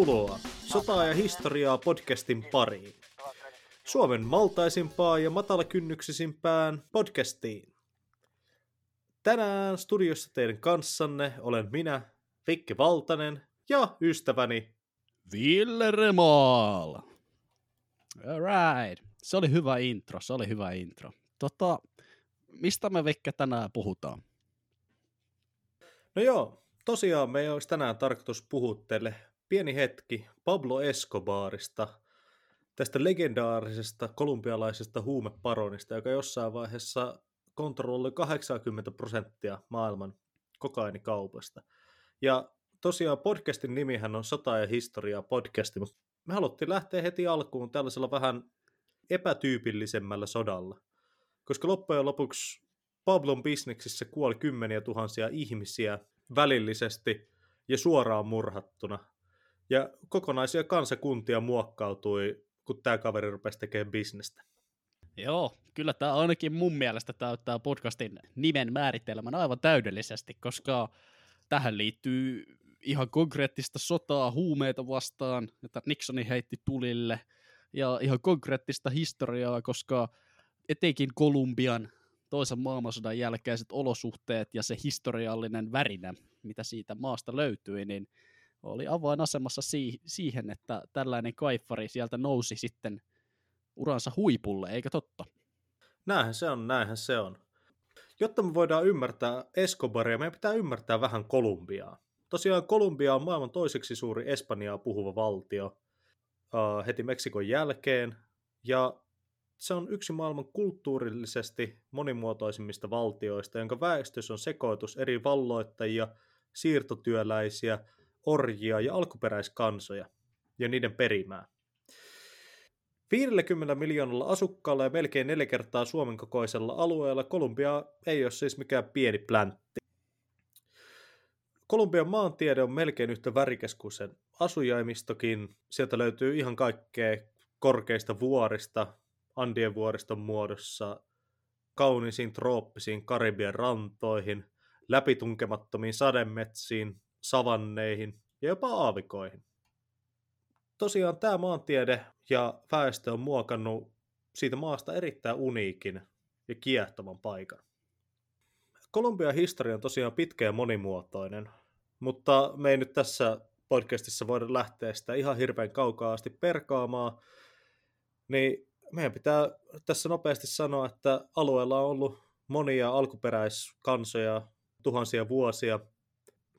tervetuloa Sotaa ja historiaa podcastin pariin. Suomen maltaisimpaa ja matalakynnyksisimpään podcastiin. Tänään studiossa teidän kanssanne olen minä, Vikke Valtanen ja ystäväni. Ville Remaal. Alright. Se oli hyvä intro, se oli hyvä intro. Tota, mistä me Vikke tänään puhutaan? No joo, tosiaan me olisi tänään tarkoitus puhua teille pieni hetki Pablo Escobarista, tästä legendaarisesta kolumbialaisesta huumeparonista, joka jossain vaiheessa kontrolloi 80 prosenttia maailman kokainikaupasta. Ja tosiaan podcastin nimihän on Sota ja historiaa podcasti, mutta me haluttiin lähteä heti alkuun tällaisella vähän epätyypillisemmällä sodalla. Koska loppujen lopuksi Pablon bisneksissä kuoli kymmeniä tuhansia ihmisiä välillisesti ja suoraan murhattuna. Ja kokonaisia kansakuntia muokkautui, kun tämä kaveri rupesi tekemään bisnestä. Joo, kyllä tämä ainakin mun mielestä täyttää podcastin nimen määritelmän aivan täydellisesti, koska tähän liittyy ihan konkreettista sotaa huumeita vastaan, että Nixoni heitti tulille, ja ihan konkreettista historiaa, koska etenkin Kolumbian toisen maailmansodan jälkeiset olosuhteet ja se historiallinen värinä, mitä siitä maasta löytyi, niin oli avainasemassa si- siihen, että tällainen kaifari sieltä nousi sitten uransa huipulle, eikä totta? Näinhän se on, näinhän se on. Jotta me voidaan ymmärtää Escobaria, meidän pitää ymmärtää vähän Kolumbiaa. Tosiaan Kolumbia on maailman toiseksi suuri Espanjaa puhuva valtio uh, heti Meksikon jälkeen, ja se on yksi maailman kulttuurillisesti monimuotoisimmista valtioista, jonka väestössä on sekoitus eri valloittajia, siirtotyöläisiä, orjia ja alkuperäiskansoja ja niiden perimää. 50 miljoonalla asukkaalla ja melkein neljä kertaa Suomen kokoisella alueella Kolumbia ei ole siis mikään pieni pläntti. Kolumbian maantiede on melkein yhtä värikäs kuin sen asujaimistokin. Sieltä löytyy ihan kaikkea korkeista vuorista, Andien vuoriston muodossa, kauniisiin trooppisiin Karibian rantoihin, läpitunkemattomiin sademetsiin, savanneihin ja jopa aavikoihin. Tosiaan tämä maantiede ja väestö on muokannut siitä maasta erittäin uniikin ja kiehtoman paikan. Kolumbian historia on tosiaan pitkä ja monimuotoinen, mutta me ei nyt tässä podcastissa voida lähteä sitä ihan hirveän kaukaa asti perkaamaan, niin meidän pitää tässä nopeasti sanoa, että alueella on ollut monia alkuperäiskansoja tuhansia vuosia.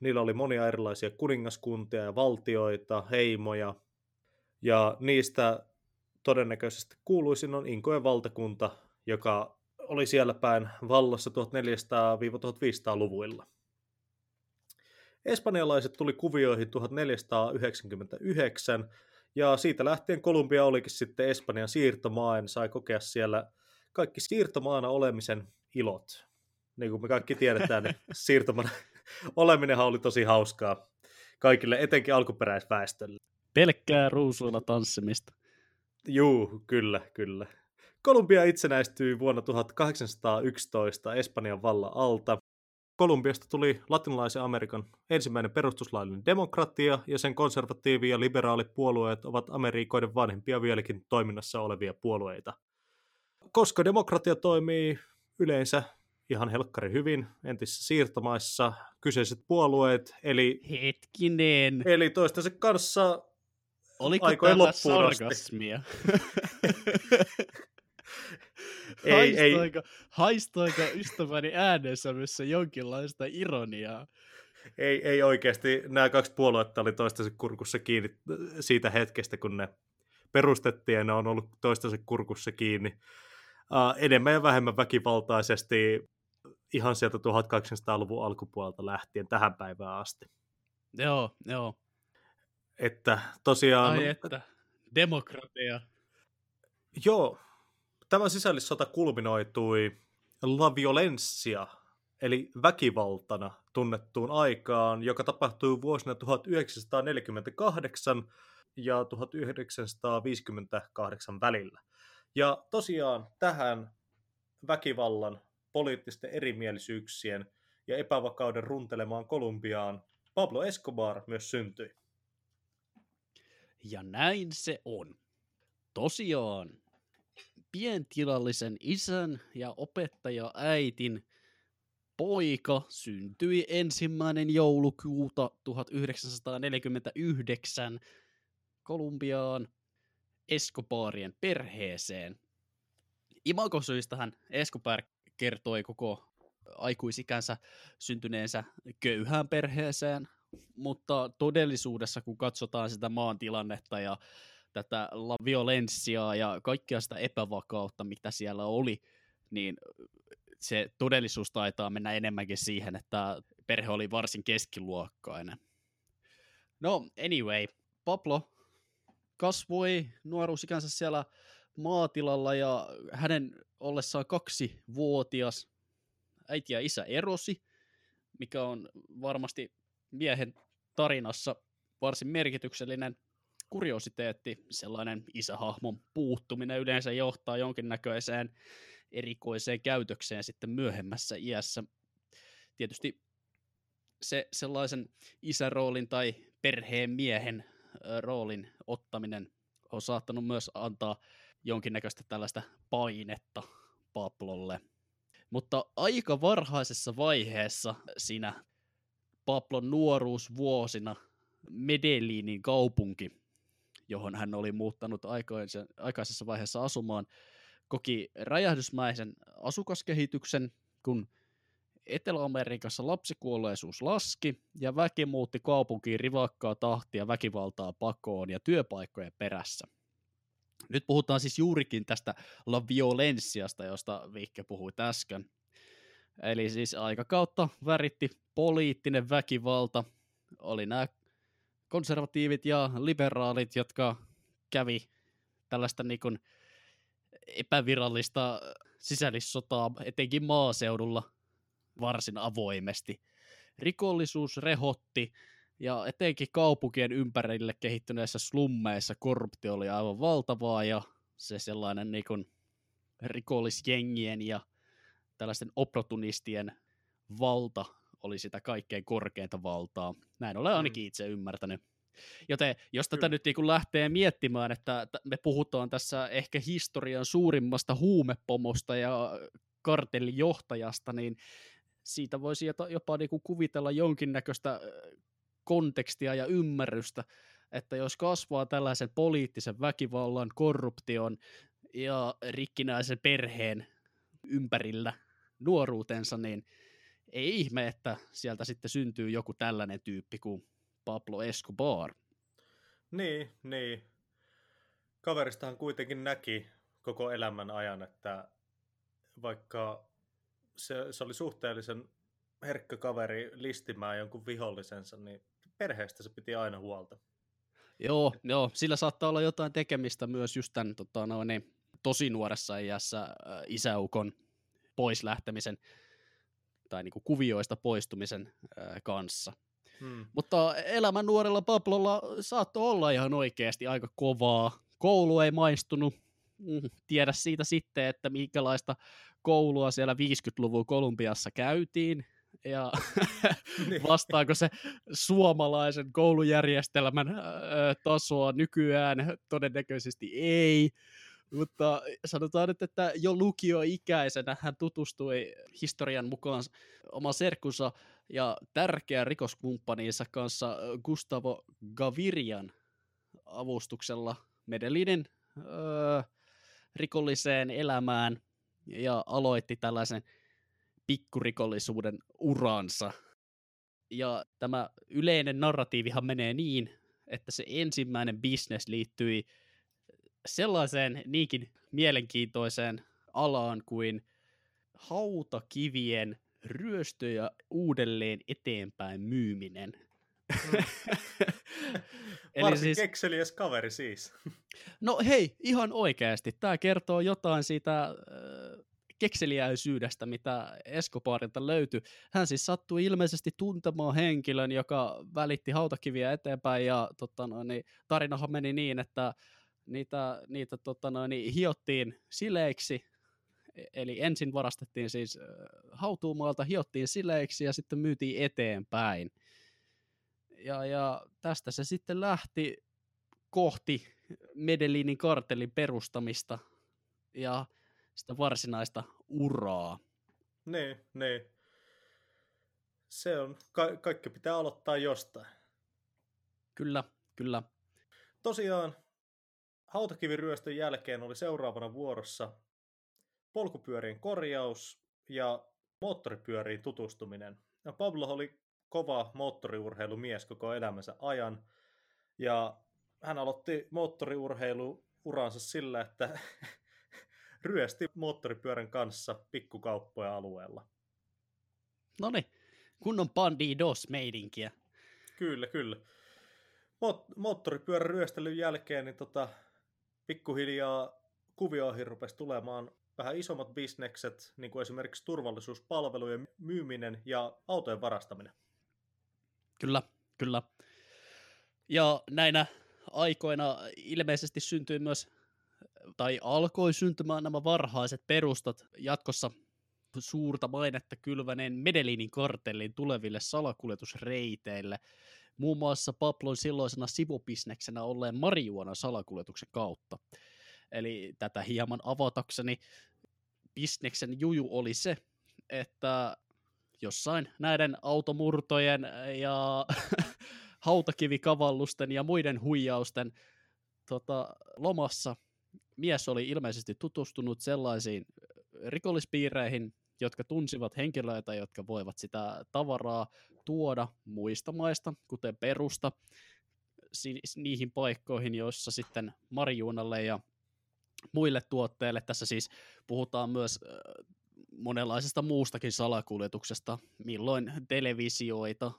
Niillä oli monia erilaisia kuningaskuntia ja valtioita, heimoja, ja niistä todennäköisesti kuuluisin on Inkojen valtakunta, joka oli siellä päin vallassa 1400-1500-luvuilla. Espanjalaiset tuli kuvioihin 1499, ja siitä lähtien Kolumbia olikin sitten Espanjan siirtomaa, ja sai kokea siellä kaikki siirtomaana olemisen ilot. Niin kuin me kaikki tiedetään, niin siirtomaana oleminenhan oli tosi hauskaa kaikille, etenkin alkuperäisväestölle. Pelkkää ruusuilla tanssimista. Juu, kyllä, kyllä. Kolumbia itsenäistyi vuonna 1811 Espanjan vallan alta. Kolumbiasta tuli latinalaisen Amerikan ensimmäinen perustuslaillinen demokratia, ja sen konservatiivi- ja liberaalipuolueet ovat Amerikoiden vanhempia vieläkin toiminnassa olevia puolueita. Koska demokratia toimii yleensä ihan helkkari hyvin entisissä siirtomaissa, kyseiset puolueet, eli, Hetkinen. eli toistensa kanssa Oliko aikojen loppuun sarkasmia? Ei, ei. haistoiko, haistoiko ystäväni äänensävyssä jonkinlaista ironiaa? Ei, ei oikeasti. Nämä kaksi puoluetta oli toistensa kurkussa kiinni siitä hetkestä, kun ne perustettiin ja ne on ollut toistensa kurkussa kiinni. Uh, enemmän ja vähemmän väkivaltaisesti ihan sieltä 1800-luvun alkupuolelta lähtien tähän päivään asti. Joo, joo. Että tosiaan... Ai että, demokratia. Joo, tämä sisällissota kulminoitui La Violencia, eli väkivaltana tunnettuun aikaan, joka tapahtui vuosina 1948 ja 1958 välillä. Ja tosiaan tähän väkivallan, poliittisten erimielisyyksien ja epävakauden runtelemaan Kolumbiaan Pablo Escobar myös syntyi. Ja näin se on. Tosiaan, pientilallisen isän ja opettaja äitin poika syntyi ensimmäinen joulukuuta 1949 Kolumbiaan Escobarien perheeseen. Imagosyistähän Escobar kertoi koko aikuisikänsä syntyneensä köyhään perheeseen, mutta todellisuudessa kun katsotaan sitä maan tilannetta ja tätä la violenssia ja kaikkea sitä epävakautta, mitä siellä oli, niin se todellisuus taitaa mennä enemmänkin siihen, että perhe oli varsin keskiluokkainen. No, anyway, Pablo kasvoi nuoruusikänsä siellä maatilalla ja hänen ollessaan kaksi vuotias äiti ja isä erosi, mikä on varmasti miehen tarinassa varsin merkityksellinen kuriositeetti, sellainen isähahmon puuttuminen yleensä johtaa jonkinnäköiseen erikoiseen käytökseen sitten myöhemmässä iässä. Tietysti se sellaisen isäroolin tai perheen miehen roolin ottaminen on saattanut myös antaa jonkinnäköistä tällaista painetta Pablolle. Mutta aika varhaisessa vaiheessa siinä Pablon nuoruusvuosina Medellinin kaupunki, johon hän oli muuttanut aikaisessa vaiheessa asumaan, koki räjähdysmäisen asukaskehityksen, kun Etelä-Amerikassa lapsikuolleisuus laski ja väki muutti kaupunkiin rivakkaa tahtia väkivaltaa pakoon ja työpaikkojen perässä. Nyt puhutaan siis juurikin tästä la violenssiasta, josta Vikke puhui äsken. Eli siis aikakautta väritti poliittinen väkivalta. Oli nämä konservatiivit ja liberaalit, jotka kävi tällaista niin kuin epävirallista sisällissotaa etenkin maaseudulla varsin avoimesti. Rikollisuus rehotti ja etenkin kaupunkien ympärille kehittyneissä slummeissa korruptio oli aivan valtavaa ja se sellainen niin kuin rikollisjengien ja tällaisten opportunistien valta oli sitä kaikkein korkeinta valtaa. Näin olen ainakin mm. itse ymmärtänyt. Joten jos tätä nyt niin lähtee miettimään, että me puhutaan tässä ehkä historian suurimmasta huumepomosta ja kartellijohtajasta, niin siitä voisi jopa niin kuin kuvitella jonkinnäköistä kontekstia ja ymmärrystä, että jos kasvaa tällaisen poliittisen väkivallan, korruption ja rikkinäisen perheen ympärillä nuoruutensa, niin ei ihme, että sieltä sitten syntyy joku tällainen tyyppi kuin Pablo Escobar. Niin, niin. Kaveristahan kuitenkin näki koko elämän ajan, että vaikka se, se oli suhteellisen herkkä kaveri listimään jonkun vihollisensa, niin perheestä se piti aina huolta. Joo, joo, sillä saattaa olla jotain tekemistä myös just tämän tota, no, niin, tosi nuoressa iässä äh, isäukon pois lähtemisen tai niin kuin kuvioista poistumisen äh, kanssa. Hmm. Mutta elämän nuorella Pablolla saattoi olla ihan oikeasti aika kovaa. Koulu ei maistunut. Mm, tiedä siitä sitten, että minkälaista koulua siellä 50-luvun Kolumbiassa käytiin ja niin. vastaako se suomalaisen koulujärjestelmän tasoa nykyään? Todennäköisesti ei. Mutta sanotaan nyt, että jo lukioikäisenä hän tutustui historian mukaan oma serkkunsa ja tärkeä rikoskumppaninsa kanssa Gustavo Gavirian avustuksella Medellinin öö, rikolliseen elämään ja aloitti tällaisen pikkurikollisuuden uransa. Ja tämä yleinen narratiivihan menee niin, että se ensimmäinen bisnes liittyi sellaiseen niinkin mielenkiintoiseen alaan kuin hautakivien ryöstö ja uudelleen eteenpäin myyminen. Mm. Eli siis, kekseliäs kaveri siis. No hei, ihan oikeasti. Tämä kertoo jotain siitä äh, kekseliäisyydestä, mitä Escobarilta löytyi. Hän siis sattui ilmeisesti tuntemaan henkilön, joka välitti hautakiviä eteenpäin, ja tota, no, niin, tarinahan meni niin, että niitä, niitä tota, no, niin, hiottiin sileiksi, e- eli ensin varastettiin siis hautuumaalta, hiottiin sileiksi ja sitten myytiin eteenpäin. Ja, ja tästä se sitten lähti kohti Medellinin kartellin perustamista ja sitä varsinaista uraa. Niin, niin. Se on, ka- kaikki pitää aloittaa jostain. Kyllä, kyllä. Tosiaan, hautakiviryöstön jälkeen oli seuraavana vuorossa polkupyörien korjaus ja moottoripyöriin tutustuminen. Ja Pablo oli kova moottoriurheilumies koko elämänsä ajan, ja hän aloitti moottoriurheiluuransa sillä, että ryösti moottoripyörän kanssa pikkukauppoja alueella. No niin, kunnon bandidos meidinkiä. Kyllä, kyllä. Moot- moottoripyörän ryöstelyn jälkeen niin tota, pikkuhiljaa kuvioihin rupesi tulemaan vähän isommat bisnekset, niin kuin esimerkiksi turvallisuuspalvelujen myyminen ja autojen varastaminen. Kyllä, kyllä. Ja näinä aikoina ilmeisesti syntyi myös, tai alkoi syntymään nämä varhaiset perustat jatkossa suurta mainetta kylväneen Medellinin kartellin tuleville salakuljetusreiteille, muun muassa Pablon silloisena sivubisneksenä olleen marijuonan salakuljetuksen kautta. Eli tätä hieman avatakseni bisneksen juju oli se, että jossain näiden automurtojen ja hautakivikavallusten ja muiden huijausten tota, lomassa mies oli ilmeisesti tutustunut sellaisiin rikollispiireihin, jotka tunsivat henkilöitä, jotka voivat sitä tavaraa tuoda muista maista, kuten perusta, niihin paikkoihin, joissa sitten marjuunalle ja muille tuotteille, tässä siis puhutaan myös monenlaisesta muustakin salakuljetuksesta, milloin televisioita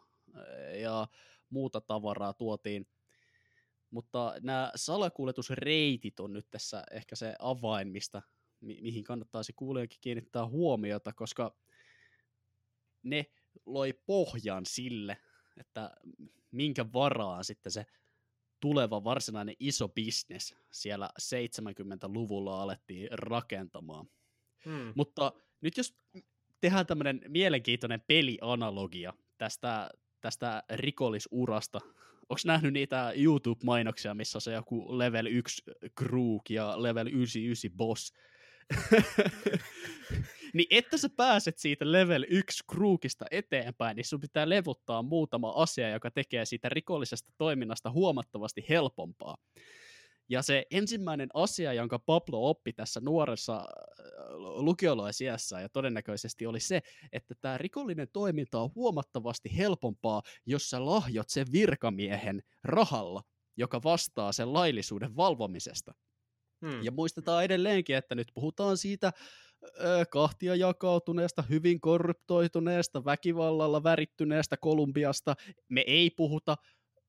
ja muuta tavaraa tuotiin. Mutta nämä salakuljetusreitit on nyt tässä ehkä se avain, mistä, mi- mihin kannattaisi kuulijakin kiinnittää huomiota, koska ne loi pohjan sille, että minkä varaan sitten se tuleva varsinainen iso bisnes siellä 70-luvulla alettiin rakentamaan. Hmm. Mutta nyt jos tehdään tämmöinen mielenkiintoinen pelianalogia tästä, tästä rikollisurasta, onko nähnyt niitä YouTube-mainoksia, missä on se joku level 1 Krook ja level 99 boss? niin että sä pääset siitä level 1 Krookista eteenpäin, niin sun pitää levuttaa muutama asia, joka tekee siitä rikollisesta toiminnasta huomattavasti helpompaa. Ja se ensimmäinen asia, jonka Pablo oppi tässä nuoressa äh, lukiolaisiässä ja todennäköisesti oli se, että tämä rikollinen toiminta on huomattavasti helpompaa, jos sä lahjot sen virkamiehen rahalla, joka vastaa sen laillisuuden valvomisesta. Hmm. Ja muistetaan edelleenkin, että nyt puhutaan siitä ö, kahtia jakautuneesta, hyvin korruptoituneesta, väkivallalla värittyneestä Kolumbiasta. Me ei puhuta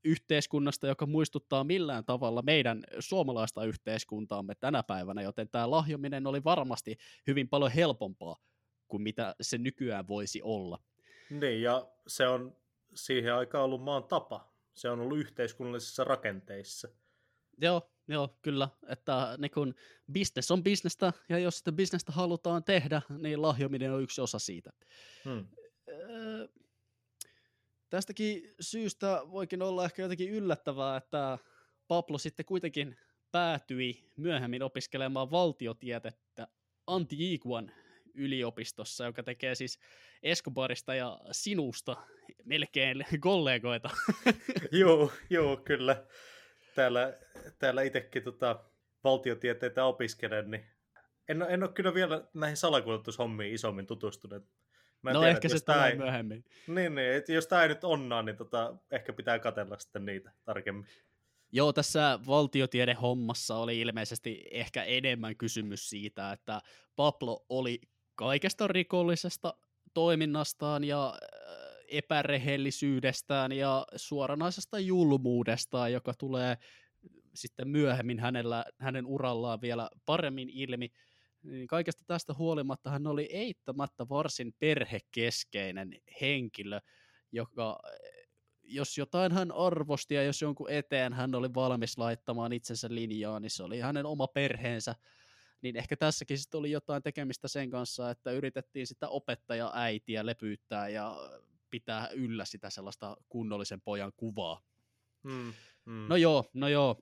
yhteiskunnasta, joka muistuttaa millään tavalla meidän suomalaista yhteiskuntaamme tänä päivänä, joten tämä lahjominen oli varmasti hyvin paljon helpompaa kuin mitä se nykyään voisi olla. Niin, ja se on siihen aikaan ollut maan tapa. Se on ollut yhteiskunnallisissa rakenteissa. Joo, joo, kyllä. Että niin kun, business on bisnestä, ja jos sitä bisnestä halutaan tehdä, niin lahjominen on yksi osa siitä. Hmm. Tästäkin syystä voikin olla ehkä jotenkin yllättävää, että Pablo sitten kuitenkin päätyi myöhemmin opiskelemaan valtiotietettä Antiiguan yliopistossa, joka tekee siis Escobarista ja sinusta melkein kollegoita. joo, joo, kyllä. Täällä, täällä itsekin tota, valtiotieteitä opiskelen, niin en, en ole kyllä vielä näihin salakuljetushommiin isommin tutustunut. Mä no tiedän, ehkä se tulee ei... myöhemmin. Niin, niin että jos tämä ei nyt onnaa, niin tota, ehkä pitää katella sitten niitä tarkemmin. Joo, tässä valtiotiedehommassa oli ilmeisesti ehkä enemmän kysymys siitä, että Pablo oli kaikesta rikollisesta toiminnastaan ja äh, epärehellisyydestään ja suoranaisesta julmuudestaan, joka tulee sitten myöhemmin hänellä, hänen urallaan vielä paremmin ilmi, niin kaikesta tästä huolimatta hän oli eittämättä varsin perhekeskeinen henkilö, joka jos jotain hän arvosti ja jos jonkun eteen hän oli valmis laittamaan itsensä linjaan, niin se oli hänen oma perheensä. Niin ehkä tässäkin sitten oli jotain tekemistä sen kanssa, että yritettiin sitä opettaja äitiä lepyyttää ja pitää yllä sitä sellaista kunnollisen pojan kuvaa. Mm, mm. No joo, no joo.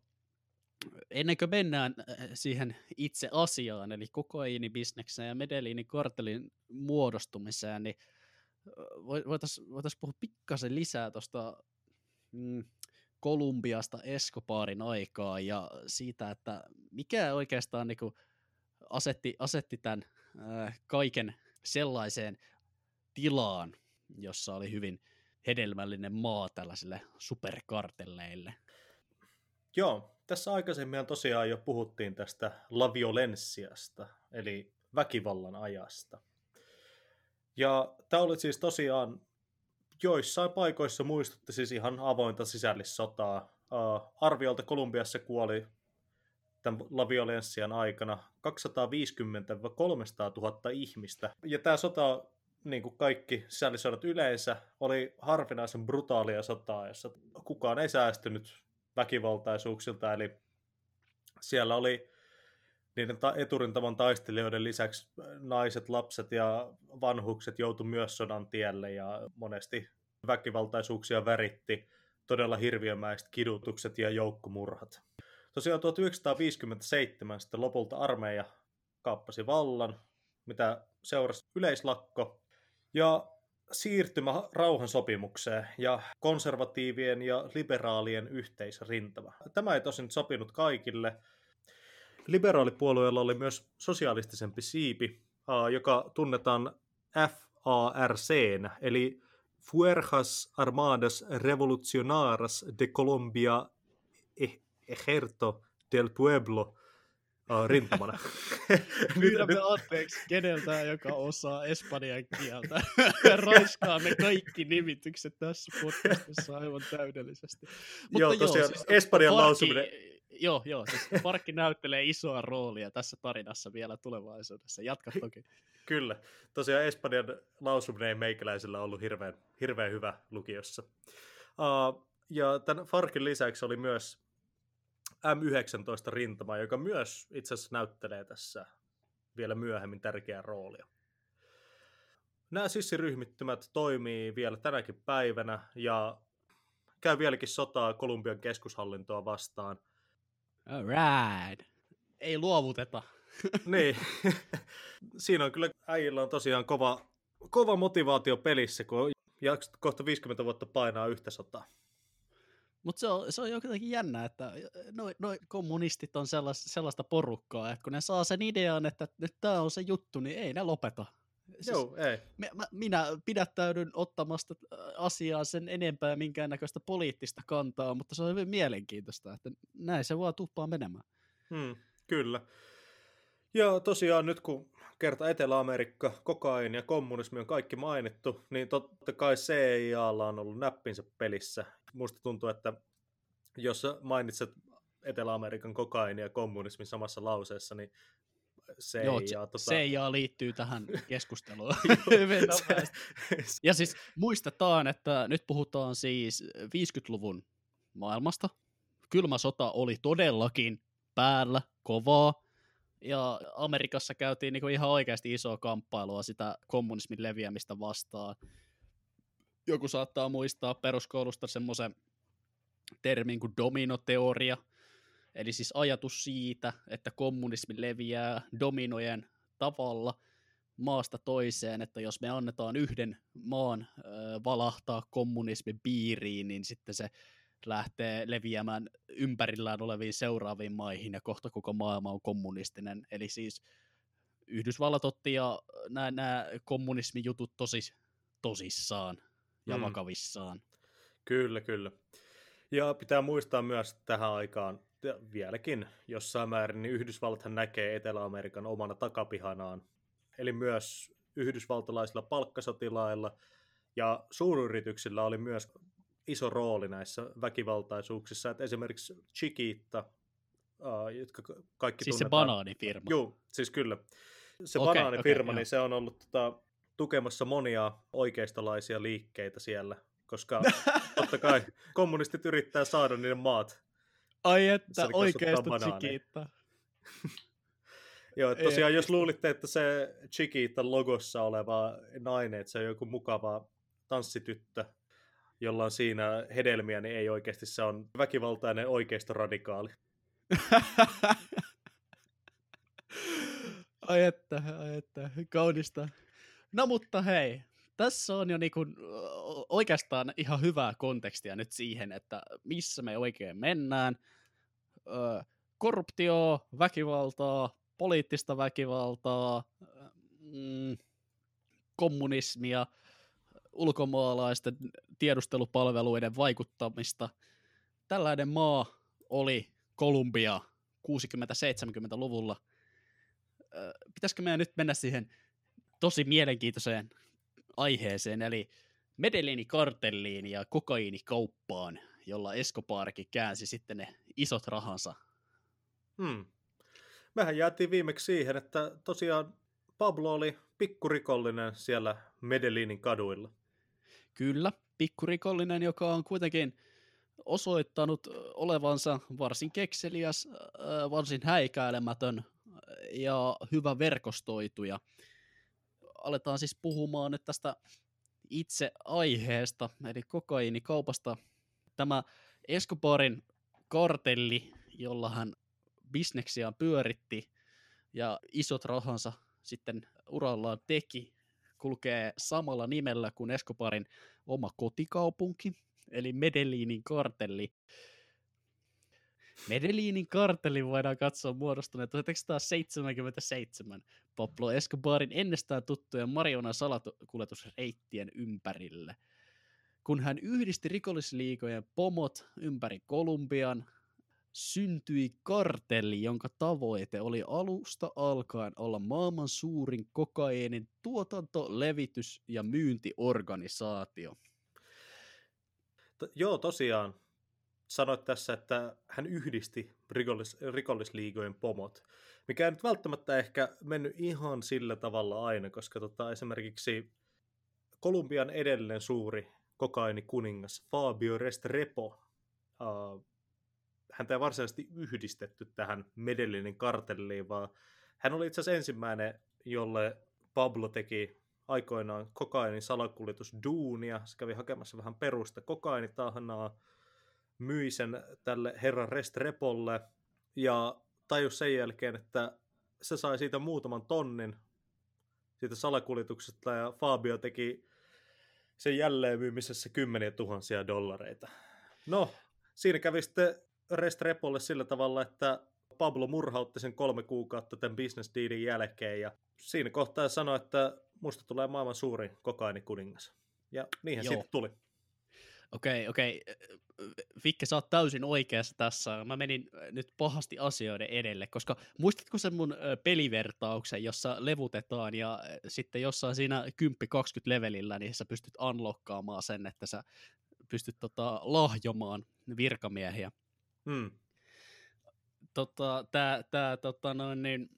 Ennen kuin mennään äh, siihen itse asiaan, eli kokainibisnekseen ja Medellinin kartelin muodostumiseen, niin voitaisiin voitais puhua pikkasen lisää tuosta mm, Kolumbiasta Escobarin aikaa ja siitä, että mikä oikeastaan niin kuin asetti, asetti tämän äh, kaiken sellaiseen tilaan, jossa oli hyvin hedelmällinen maa tällaisille superkartelleille. Joo, tässä aikaisemmin tosiaan jo puhuttiin tästä la violenssiasta, eli väkivallan ajasta. Ja tämä oli siis tosiaan joissain paikoissa muistutti siis ihan avointa sisällissotaa. Arviolta Kolumbiassa kuoli tämän La Violenssian aikana 250-300 000 ihmistä. Ja tämä sota, niin kuin kaikki sisällissodat yleensä, oli harvinaisen brutaalia sotaa, jossa kukaan ei säästynyt väkivaltaisuuksilta. Eli siellä oli niiden ta- eturintaman taistelijoiden lisäksi naiset, lapset ja vanhukset joutu myös sodan tielle ja monesti väkivaltaisuuksia väritti todella hirviömäiset kidutukset ja joukkomurhat. Tosiaan 1957 sitten lopulta armeija kaappasi vallan, mitä seurasi yleislakko ja siirtymä rauhansopimukseen ja konservatiivien ja liberaalien yhteisrintama. Tämä ei tosin sopinut kaikille, liberaalipuolueella oli myös sosialistisempi siipi, joka tunnetaan FARC, eli Fuerzas Armadas Revolucionaras de Colombia Ejerto del Pueblo rintamana. Pyydämme anteeksi keneltä, joka osaa espanjan kieltä. Raiskaamme kaikki nimitykset tässä podcastissa aivan täydellisesti. Mutta joo, tosiaan joo, siis espanjan lausuminen joo, joo, siis Parkki näyttelee isoa roolia tässä tarinassa vielä tulevaisuudessa. Jatka toki. Kyllä. Tosiaan Espanjan lausuminen ei meikäläisellä ollut hirveän, hirveän hyvä lukiossa. Uh, ja tämän Farkin lisäksi oli myös M19-rintama, joka myös itse asiassa näyttelee tässä vielä myöhemmin tärkeää roolia. Nämä sissiryhmittymät toimii vielä tänäkin päivänä ja käy vieläkin sotaa Kolumbian keskushallintoa vastaan – Alright. Ei luovuteta. niin. Siinä on kyllä äijillä on tosiaan kova, kova motivaatio pelissä, kun jakset kohta 50 vuotta painaa yhtä sotaa. Mutta se on, se on jotenkin jännä, että noin noi kommunistit on sellaista, sellaista porukkaa, että kun ne saa sen idean, että nyt tämä on se juttu, niin ei ne lopeta. Siis Joo, ei. Mä, minä pidättäydyn ottamasta asiaa sen enempää minkäännäköistä poliittista kantaa, mutta se on hyvin mielenkiintoista, että näin se vaan tuppaa menemään. Hmm, kyllä. Ja tosiaan nyt kun kerta Etelä-Amerikka, kokain ja kommunismi on kaikki mainittu, niin totta kai CIAlla on ollut näppinsä pelissä. Musta tuntuu, että jos mainitset Etelä-Amerikan kokain ja kommunismin samassa lauseessa, niin CIA. Joo, tota... CIA liittyy tähän keskusteluun. ja siis muistetaan, että nyt puhutaan siis 50-luvun maailmasta. Kylmä sota oli todellakin päällä, kovaa, ja Amerikassa käytiin niinku ihan oikeasti isoa kamppailua sitä kommunismin leviämistä vastaan. Joku saattaa muistaa peruskoulusta semmoisen termin kuin dominoteoria, Eli siis ajatus siitä, että kommunismi leviää dominojen tavalla maasta toiseen, että jos me annetaan yhden maan valahtaa kommunismin piiriin, niin sitten se lähtee leviämään ympärillään oleviin seuraaviin maihin ja kohta koko maailma on kommunistinen. Eli siis Yhdysvallat otti ja nämä, nämä kommunismijutut tosi tosissaan ja mm. vakavissaan. Kyllä, kyllä. Ja pitää muistaa myös tähän aikaan vieläkin jossain määrin, niin Yhdysvallathan näkee Etelä-Amerikan omana takapihanaan. Eli myös yhdysvaltalaisilla palkkasotilailla ja suuryrityksillä oli myös iso rooli näissä väkivaltaisuuksissa. Että esimerkiksi Chiquita, jotka kaikki Siis se tunnetaan. banaanifirma. Joo, siis kyllä. Se Okei, banaanifirma, okei, niin se on ollut tota, tukemassa monia oikeistolaisia liikkeitä siellä, koska totta kai kommunistit yrittää saada niiden maat. Ai että oikeasta banaaneja. Chiquita. Joo, tosiaan jos luulitte, että se Chiquita logossa oleva nainen, että se on joku mukava tanssityttö, jolla on siinä hedelmiä, niin ei oikeasti se on väkivaltainen oikeistoradikaali. ai että, ai että, kaunista. No mutta hei, tässä on jo niinku oikeastaan ihan hyvää kontekstia nyt siihen, että missä me oikein mennään. Korruptio, väkivaltaa, poliittista väkivaltaa, mm, kommunismia, ulkomaalaisten tiedustelupalveluiden vaikuttamista. Tällainen maa oli Kolumbia 60-70-luvulla. Ö, Pitäisikö meidän nyt mennä siihen tosi mielenkiintoiseen aiheeseen, eli Medellini-kartelliin ja kokaiinikauppaan, jolla Escobarkin käänsi sitten ne isot rahansa. Hmm. Mehän jäätiin viimeksi siihen, että tosiaan Pablo oli pikkurikollinen siellä Medellinin kaduilla. Kyllä, pikkurikollinen, joka on kuitenkin osoittanut olevansa varsin kekseliäs, ö, varsin häikäilemätön ja hyvä verkostoituja. Aletaan siis puhumaan nyt tästä itse aiheesta, eli kokaiinikaupasta. Tämä Escobarin kartelli, jolla hän bisneksiään pyöritti ja isot rahansa sitten urallaan teki, kulkee samalla nimellä kuin Escobarin oma kotikaupunki, eli Medellinin kartelli. Medellinin kartelli voidaan katsoa muodostuneen 1977 Pablo Escobarin ennestään tuttujen Mariona salakuljetusreittien ympärille. Kun hän yhdisti rikollisliikojen pomot ympäri Kolumbian, syntyi kartelli, jonka tavoite oli alusta alkaen olla maailman suurin kokaiinin tuotanto, levitys ja myyntiorganisaatio. T- joo, tosiaan. Sanoit tässä, että hän yhdisti rikollis- rikollisliigojen pomot, mikä ei nyt välttämättä ehkä mennyt ihan sillä tavalla aina, koska tota, esimerkiksi Kolumbian edellinen suuri kokainikuningas Fabio Restrepo, uh, häntä ei varsinaisesti yhdistetty tähän Medellinin kartelliin, vaan hän oli itse asiassa ensimmäinen, jolle Pablo teki aikoinaan kokainin salakuljetus duunia. Se kävi hakemassa vähän perusta kokainitahnaa, myi sen tälle herran Restrepolle ja tajus sen jälkeen, että se sai siitä muutaman tonnin siitä salakuljetuksesta ja Fabio teki sen jälleen myymisessä kymmeniä tuhansia dollareita. No, siinä kävi sitten Restrepolle sillä tavalla, että Pablo murhautti sen kolme kuukautta tämän business dealin jälkeen ja siinä kohtaa sanoi, että musta tulee maailman suurin kokainikuningas. Ja niinhän Joo. siitä tuli. Okei, okei. Vikke, sä oot täysin oikeassa tässä. Mä menin nyt pahasti asioiden edelle, koska muistatko sen mun ö, pelivertauksen, jossa levutetaan ja ö, sitten jossain siinä 10-20 levelillä, niin sä pystyt unlockkaamaan sen, että sä pystyt tota, lahjomaan virkamiehiä. Hmm. Tota, tää, tää, tota, noin, niin,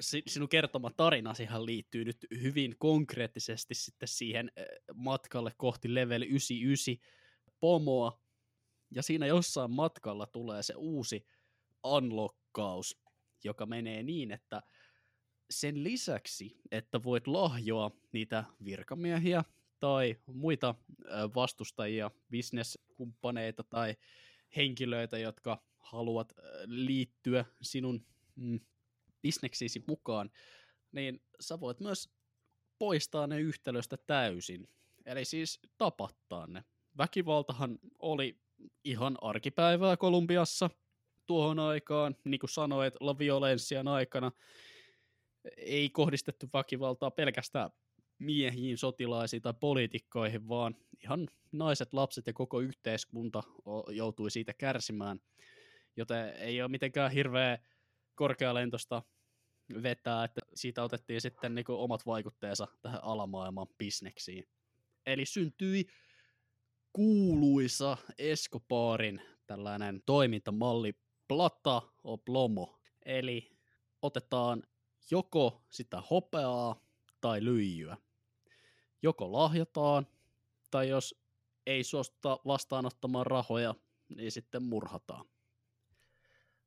si- sinun kertoma tarinasihan liittyy nyt hyvin konkreettisesti sitten siihen matkalle kohti level 99 pomoa, ja siinä jossain matkalla tulee se uusi unlockkaus, joka menee niin, että sen lisäksi, että voit lahjoa niitä virkamiehiä tai muita vastustajia, bisneskumppaneita tai henkilöitä, jotka haluat liittyä sinun mm, mukaan, niin sä voit myös poistaa ne yhtälöstä täysin. Eli siis tapattaa ne. Väkivaltahan oli ihan arkipäivää Kolumbiassa tuohon aikaan, niin kuin sanoit, La Violencian aikana ei kohdistettu väkivaltaa pelkästään miehiin, sotilaisiin tai poliitikkoihin, vaan ihan naiset, lapset ja koko yhteiskunta joutui siitä kärsimään. Joten ei ole mitenkään hirveä korkealentosta vetää, että siitä otettiin sitten niin omat vaikutteensa tähän alamaailman bisneksiin. Eli syntyi kuuluisa Escobarin tällainen toimintamalli plata o plomo, eli otetaan joko sitä hopeaa tai lyijyä. Joko lahjataan, tai jos ei suostuta vastaanottamaan rahoja, niin sitten murhataan.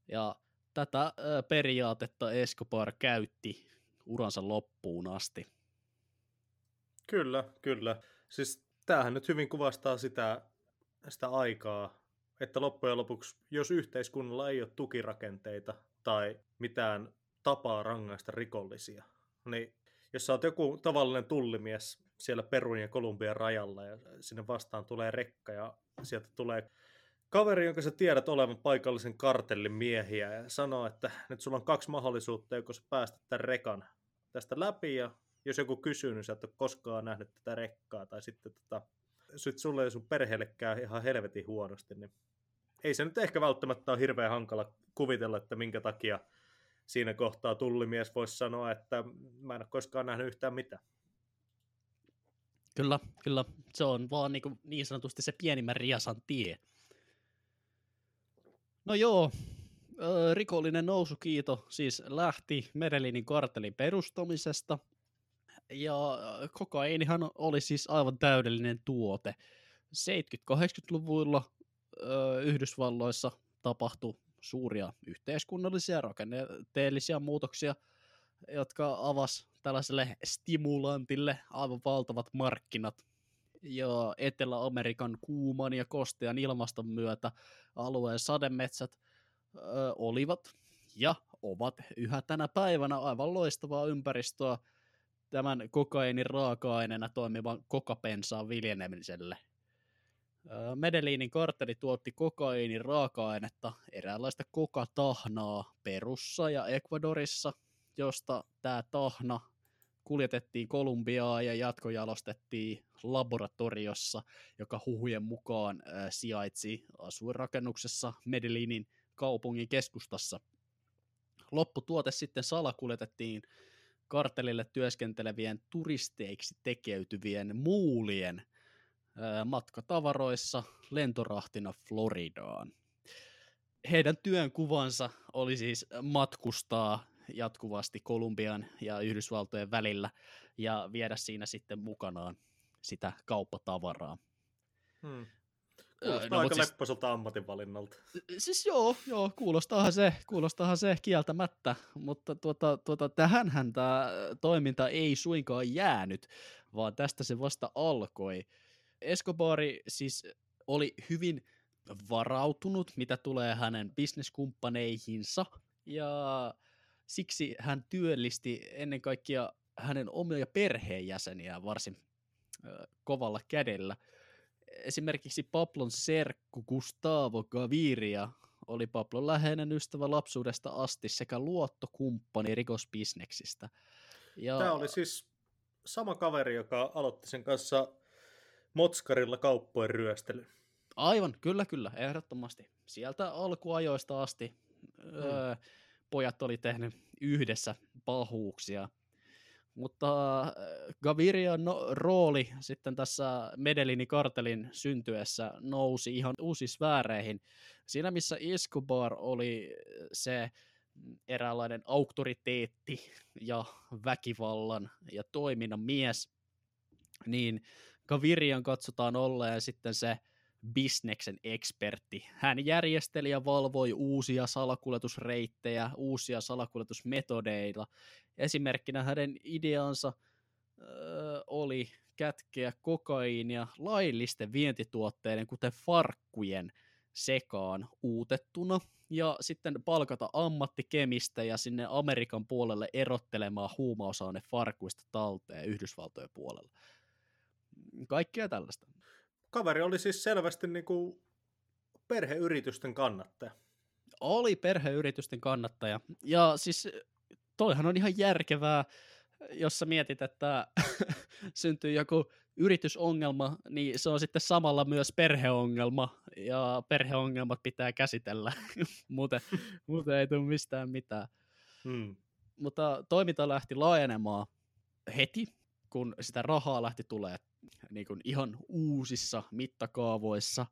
Ja tätä periaatetta Escobar käytti uransa loppuun asti. Kyllä, kyllä. Siis tämähän nyt hyvin kuvastaa sitä, sitä aikaa, että loppujen lopuksi, jos yhteiskunnalla ei ole tukirakenteita tai mitään tapaa rangaista rikollisia, niin jos sä oot joku tavallinen tullimies siellä Perun ja Kolumbian rajalla ja sinne vastaan tulee rekka ja sieltä tulee kaveri, jonka sä tiedät olevan paikallisen kartellin miehiä ja sanoo, että nyt sulla on kaksi mahdollisuutta, joko sä päästät tämän rekan tästä läpi ja jos joku kysyy, niin sä et ole koskaan nähnyt tätä rekkaa tai sitten tota, sit sulle ja sun perheelle käy ihan helvetin huonosti, niin ei se nyt ehkä välttämättä ole hirveän hankala kuvitella, että minkä takia siinä kohtaa tullimies voisi sanoa, että mä en ole koskaan nähnyt yhtään mitään. Kyllä, kyllä. Se on vaan niin, kuin niin sanotusti se pienimmän riasan tie. No joo, rikollinen nousukiito siis lähti Merelinin kartelin perustamisesta. Ja kokainihan oli siis aivan täydellinen tuote. 70-80-luvuilla Yhdysvalloissa tapahtui suuria yhteiskunnallisia rakenteellisia muutoksia, jotka avas tällaiselle stimulantille aivan valtavat markkinat. Ja Etelä-Amerikan kuuman ja kostean ilmaston myötä alueen sademetsät ö, olivat ja ovat yhä tänä päivänä aivan loistavaa ympäristöä tämän kokainin raaka-aineena toimivan kokapensaan viljenemiselle – Medellinin karteli tuotti kokainin raaka-ainetta, eräänlaista kokatahnaa Perussa ja Ecuadorissa, josta tämä tahna kuljetettiin Kolumbiaa ja jatkojalostettiin laboratoriossa, joka huhujen mukaan sijaitsi asuinrakennuksessa Medellinin kaupungin keskustassa. Lopputuote sitten salakuljetettiin kartelille työskentelevien turisteiksi tekeytyvien muulien matkatavaroissa lentorahtina Floridaan. Heidän työnkuvansa oli siis matkustaa jatkuvasti Kolumbian ja Yhdysvaltojen välillä ja viedä siinä sitten mukanaan sitä kauppatavaraa. Hmm. Kuulostaa no, aika siis, leppoiselta ammatinvalinnalta. Siis joo, joo kuulostaahan, se, kuulostaahan se kieltämättä, mutta tuota, tuota, tähänhän tämä toiminta ei suinkaan jäänyt, vaan tästä se vasta alkoi. Escobari siis oli hyvin varautunut, mitä tulee hänen bisneskumppaneihinsa, ja siksi hän työllisti ennen kaikkea hänen omia perheenjäseniä varsin ö, kovalla kädellä. Esimerkiksi Pablon serkku Gustavo Gaviria oli Pablon läheinen ystävä lapsuudesta asti sekä luottokumppani rikosbisneksistä. Ja... Tämä oli siis sama kaveri, joka aloitti sen kanssa Motskarilla kauppojen ryöstely. Aivan, kyllä, kyllä, ehdottomasti. Sieltä alkuajoista asti hmm. öö, pojat oli tehnyt yhdessä pahuuksia. Mutta Gavirian no, rooli sitten tässä Medellini kartelin syntyessä nousi ihan uusiin sfääreihin. Siinä missä Escobar oli se eräänlainen auktoriteetti ja väkivallan ja toiminnan mies, niin Kavirian katsotaan olleen sitten se bisneksen ekspertti. Hän järjesteli ja valvoi uusia salakuljetusreittejä, uusia salakuljetusmetodeita. Esimerkkinä hänen ideansa ö, oli kätkeä kokaiinia laillisten vientituotteiden, kuten farkkujen, sekaan uutettuna ja sitten palkata ammattikemistä ja sinne Amerikan puolelle erottelemaan huumausaine farkuista talteen Yhdysvaltojen puolella kaikkea tällaista. Kaveri oli siis selvästi niin kuin perheyritysten kannattaja. Oli perheyritysten kannattaja. Ja siis toihan on ihan järkevää, jos sä mietit, että syntyy joku yritysongelma, niin se on sitten samalla myös perheongelma, ja perheongelmat pitää käsitellä, muuten, muuten ei tule mistään mitään. Hmm. Mutta toiminta lähti laajenemaan heti, kun sitä rahaa lähti tulee niin kuin ihan uusissa mittakaavoissa.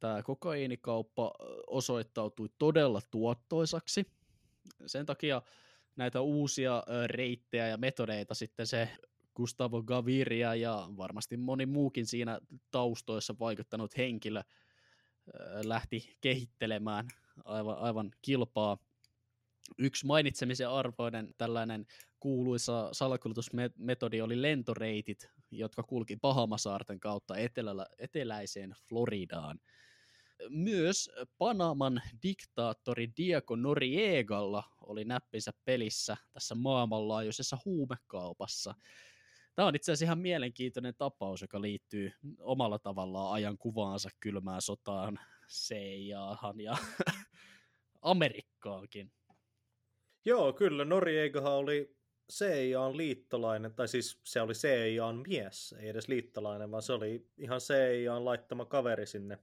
tämä kokaiinikauppa osoittautui todella tuottoisaksi. Sen takia näitä uusia reittejä ja metodeita sitten se Gustavo Gaviria ja varmasti moni muukin siinä taustoissa vaikuttanut henkilö lähti kehittelemään aivan, aivan kilpaa. Yksi mainitsemisen arvoinen tällainen kuuluisa salakuljetusmetodi oli lentoreitit, jotka kulki Bahamasaarten kautta etelä, eteläiseen Floridaan. Myös Panaman diktaattori Diego Noriegalla oli näppinsä pelissä tässä maailmanlaajuisessa huumekaupassa. Tämä on itse asiassa ihan mielenkiintoinen tapaus, joka liittyy omalla tavallaan ajan kuvaansa kylmään sotaan, CIAhan ja Amerikkaankin. Joo, kyllä. Noriegahan oli CIAn liittolainen, tai siis se oli CIAn mies, ei edes liittolainen, vaan se oli ihan CIAn laittama kaveri sinne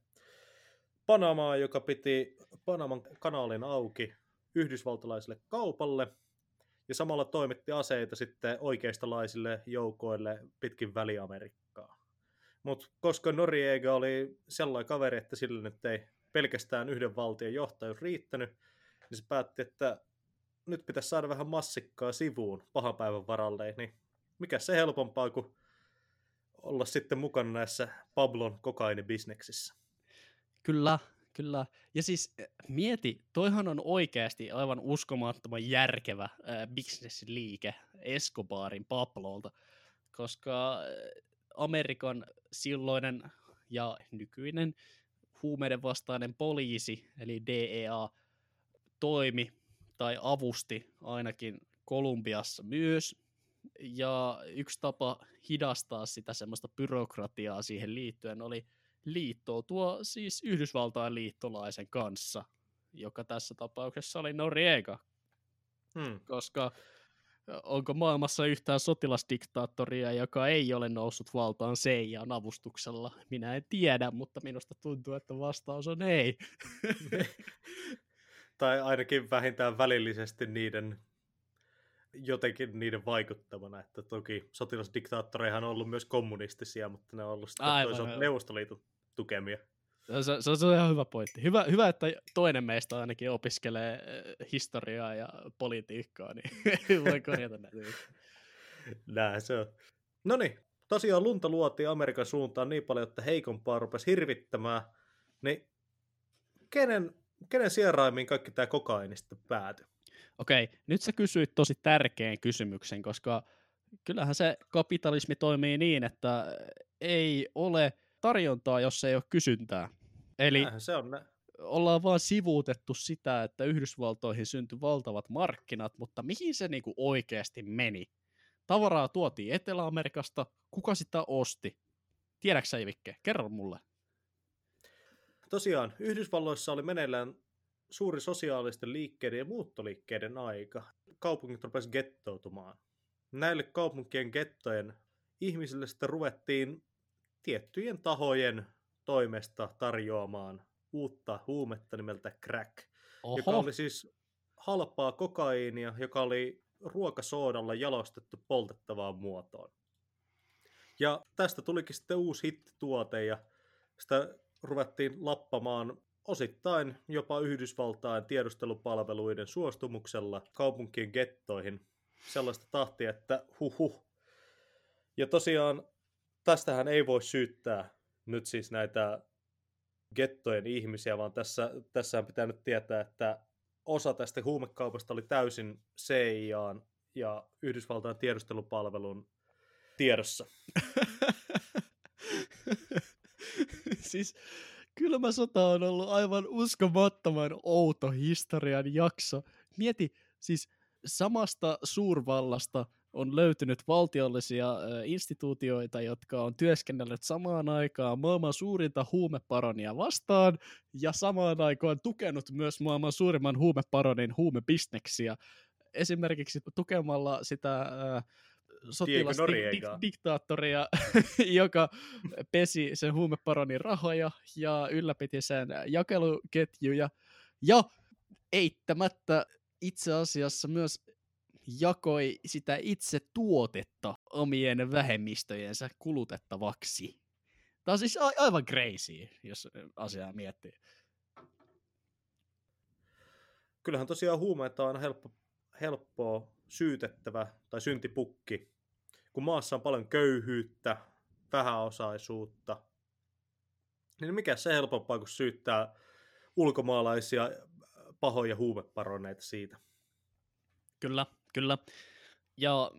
Panamaan, joka piti Panaman kanaalin auki yhdysvaltalaiselle kaupalle, ja samalla toimitti aseita sitten oikeistolaisille joukoille pitkin väliamerikkaa. Mutta koska Noriega oli sellainen kaveri, että sille nyt ei pelkästään yhden valtion johtajuus riittänyt, niin se päätti, että nyt pitäisi saada vähän massikkaa sivuun pahan päivän varalle, niin mikä se helpompaa kuin olla sitten mukana näissä Pablon kokainibisneksissä. Kyllä, kyllä. Ja siis eh, mieti, toihan on oikeasti aivan uskomattoman järkevä äh, bisnesliike Escobarin Pablolta, koska Amerikan silloinen ja nykyinen huumeiden vastainen poliisi, eli DEA, toimi tai avusti ainakin Kolumbiassa myös. Ja yksi tapa hidastaa sitä semmoista byrokratiaa siihen liittyen oli liittoutua siis Yhdysvaltain liittolaisen kanssa, joka tässä tapauksessa oli Noriega. Hmm. Koska onko maailmassa yhtään sotilasdiktaattoria, joka ei ole noussut valtaan CIAn avustuksella? Minä en tiedä, mutta minusta tuntuu, että vastaus on ei. tai ainakin vähintään välillisesti niiden jotenkin niiden vaikuttamana, että toki sotilasdiktaattoreihan on ollut myös kommunistisia, mutta ne on ollut sitten Aivan, toisaalta Neuvostoliiton tukemia. Se, se, se on ihan hyvä pointti. Hyvä, hyvä, että toinen meistä ainakin opiskelee eh, historiaa ja politiikkaa, niin voi korjata näitä. Näin se on. No niin, tosiaan lunta luotiin Amerikan suuntaan niin paljon, että heikompaa rupesi hirvittämään, niin kenen kenen sieraimiin kaikki tämä kokainista päätyi? Okei, nyt sä kysyit tosi tärkeän kysymyksen, koska kyllähän se kapitalismi toimii niin, että ei ole tarjontaa, jos ei ole kysyntää. Eli se on. ollaan vaan sivuutettu sitä, että Yhdysvaltoihin syntyi valtavat markkinat, mutta mihin se niinku oikeasti meni? Tavaraa tuotiin Etelä-Amerikasta, kuka sitä osti? Tiedäksä Ivikke? Kerro mulle tosiaan Yhdysvalloissa oli meneillään suuri sosiaalisten liikkeiden ja muuttoliikkeiden aika. Kaupungit rupesivat gettoutumaan. Näille kaupunkien gettojen ihmisille sitten ruvettiin tiettyjen tahojen toimesta tarjoamaan uutta huumetta nimeltä crack, Oho. joka oli siis halpaa kokaiinia, joka oli ruokasoodalla jalostettu poltettavaan muotoon. Ja tästä tulikin sitten uusi hittituote ja sitä ruvettiin lappamaan osittain jopa Yhdysvaltain tiedustelupalveluiden suostumuksella kaupunkien gettoihin sellaista tahtia, että huhu. Ja tosiaan tästähän ei voi syyttää nyt siis näitä gettojen ihmisiä, vaan tässä, tässä pitää nyt tietää, että osa tästä huumekaupasta oli täysin CIAn ja Yhdysvaltain tiedustelupalvelun tiedossa. siis kylmä sota on ollut aivan uskomattoman outo historian jakso. Mieti, siis samasta suurvallasta on löytynyt valtiollisia instituutioita, jotka on työskennellyt samaan aikaan maailman suurinta huumeparonia vastaan ja samaan aikaan tukenut myös maailman suurimman huumeparonin huumebisneksiä. Esimerkiksi tukemalla sitä äh, sotilasdiktaattoria, joka pesi sen huumeparonin rahoja ja ylläpiti sen jakeluketjuja. Ja eittämättä itse asiassa myös jakoi sitä itse tuotetta omien vähemmistöjensä kulutettavaksi. Tämä on siis a- aivan crazy, jos asiaa miettii. Kyllähän tosiaan huumeita on helppo, helppoa syytettävä tai syntipukki, kun maassa on paljon köyhyyttä, vähäosaisuutta, niin mikä se helpompaa kuin syyttää ulkomaalaisia pahoja huumeparoneita siitä. Kyllä, kyllä. Ja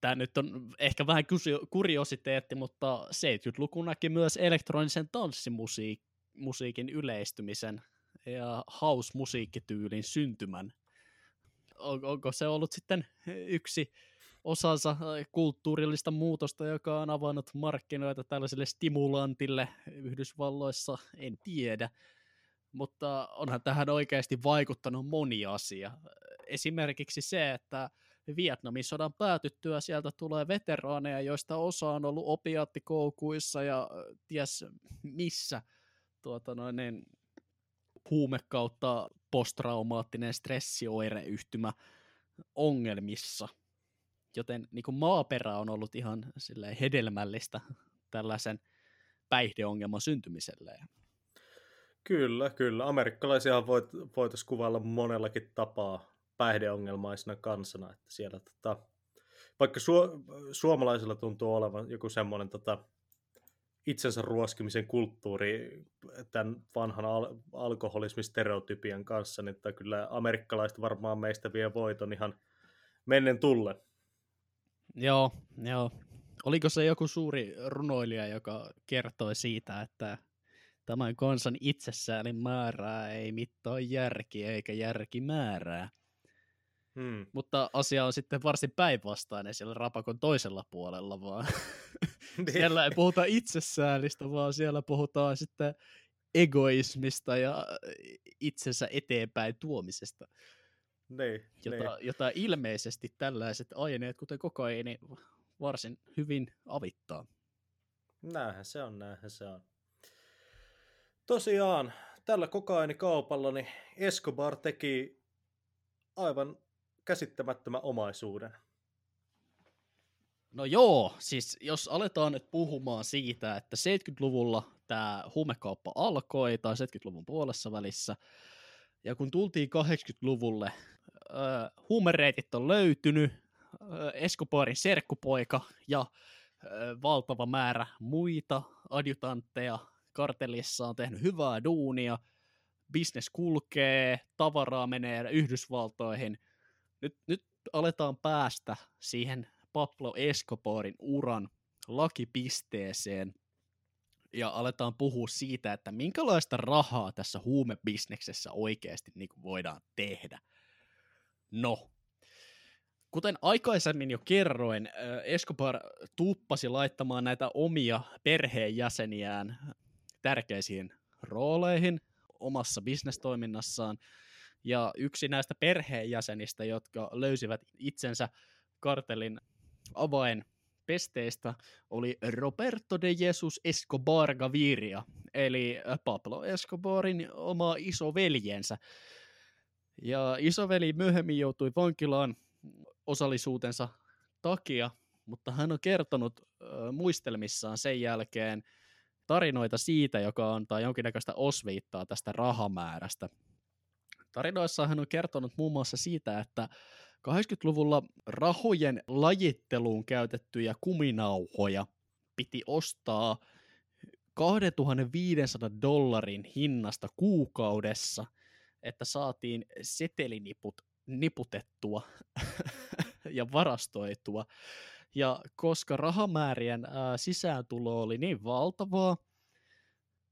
tämä nyt on ehkä vähän kuriositeetti, mutta 70-luku näki myös elektronisen tanssimusiikin yleistymisen ja house-musiikkityylin syntymän. On, onko se ollut sitten yksi osansa kulttuurillista muutosta, joka on avannut markkinoita tällaiselle stimulantille Yhdysvalloissa, en tiedä. Mutta onhan tähän oikeasti vaikuttanut moni asia. Esimerkiksi se, että Vietnamin sodan päätyttyä sieltä tulee veteraaneja, joista osa on ollut opiattikoukuissa ja ties missä tuota noin, niin, huume kautta posttraumaattinen stressioireyhtymä ongelmissa. Joten niin kuin maaperä on ollut ihan hedelmällistä tällaisen päihdeongelman syntymiselle. Kyllä, kyllä. Amerikkalaisia voit, voitaisiin kuvailla monellakin tapaa päihdeongelmaisena kansana, että siellä tota, vaikka su, suomalaisilla tuntuu olevan joku semmoinen tota, itsensä ruoskimisen kulttuuri tämän vanhan al- alkoholismistereotypian kanssa, niin että kyllä amerikkalaiset varmaan meistä vie voiton ihan mennen tulle. Joo, joo. Oliko se joku suuri runoilija, joka kertoi siitä, että tämän kansan itsessäälin määrää ei mittaa järki eikä järki määrää? Hmm. Mutta asia on sitten varsin päinvastainen siellä rapakon toisella puolella, vaan niin. siellä ei puhuta itsesäälistä, vaan siellä puhutaan sitten egoismista ja itsensä eteenpäin tuomisesta. Niin, jota, niin. jota ilmeisesti tällaiset aineet, kuten kokaiini, varsin hyvin avittaa. Näinhän se on, näinhän se on. Tosiaan, tällä kokainikaupalla niin Escobar teki aivan käsittämättömän omaisuuden. No joo, siis jos aletaan nyt puhumaan siitä, että 70-luvulla tämä huumekauppa alkoi, tai 70-luvun puolessa välissä, ja kun tultiin 80-luvulle, äh, huumereitit on löytynyt, Escobarin serkkupoika ja valtava määrä muita adjutantteja kartellissa on tehnyt hyvää duunia, bisnes kulkee, tavaraa menee Yhdysvaltoihin, nyt, nyt aletaan päästä siihen Pablo Escobarin uran lakipisteeseen ja aletaan puhua siitä, että minkälaista rahaa tässä huumebisneksessä oikeasti niin kuin voidaan tehdä. No, kuten aikaisemmin jo kerroin, Escobar tuppasi laittamaan näitä omia perheenjäseniään tärkeisiin rooleihin omassa bisnestoiminnassaan, ja yksi näistä perheenjäsenistä, jotka löysivät itsensä kartelin avain pesteistä oli Roberto de Jesus Escobar Gaviria, eli Pablo Escobarin oma isoveljensä. Ja isoveli myöhemmin joutui vankilaan osallisuutensa takia, mutta hän on kertonut äh, muistelmissaan sen jälkeen tarinoita siitä, joka antaa jonkinnäköistä osviittaa tästä rahamäärästä, Tarinoissa hän on kertonut muun muassa siitä, että 80-luvulla rahojen lajitteluun käytettyjä kuminauhoja piti ostaa 2500 dollarin hinnasta kuukaudessa, että saatiin seteliniput niputettua ja varastoitua. Ja koska rahamäärien ää, sisääntulo oli niin valtavaa,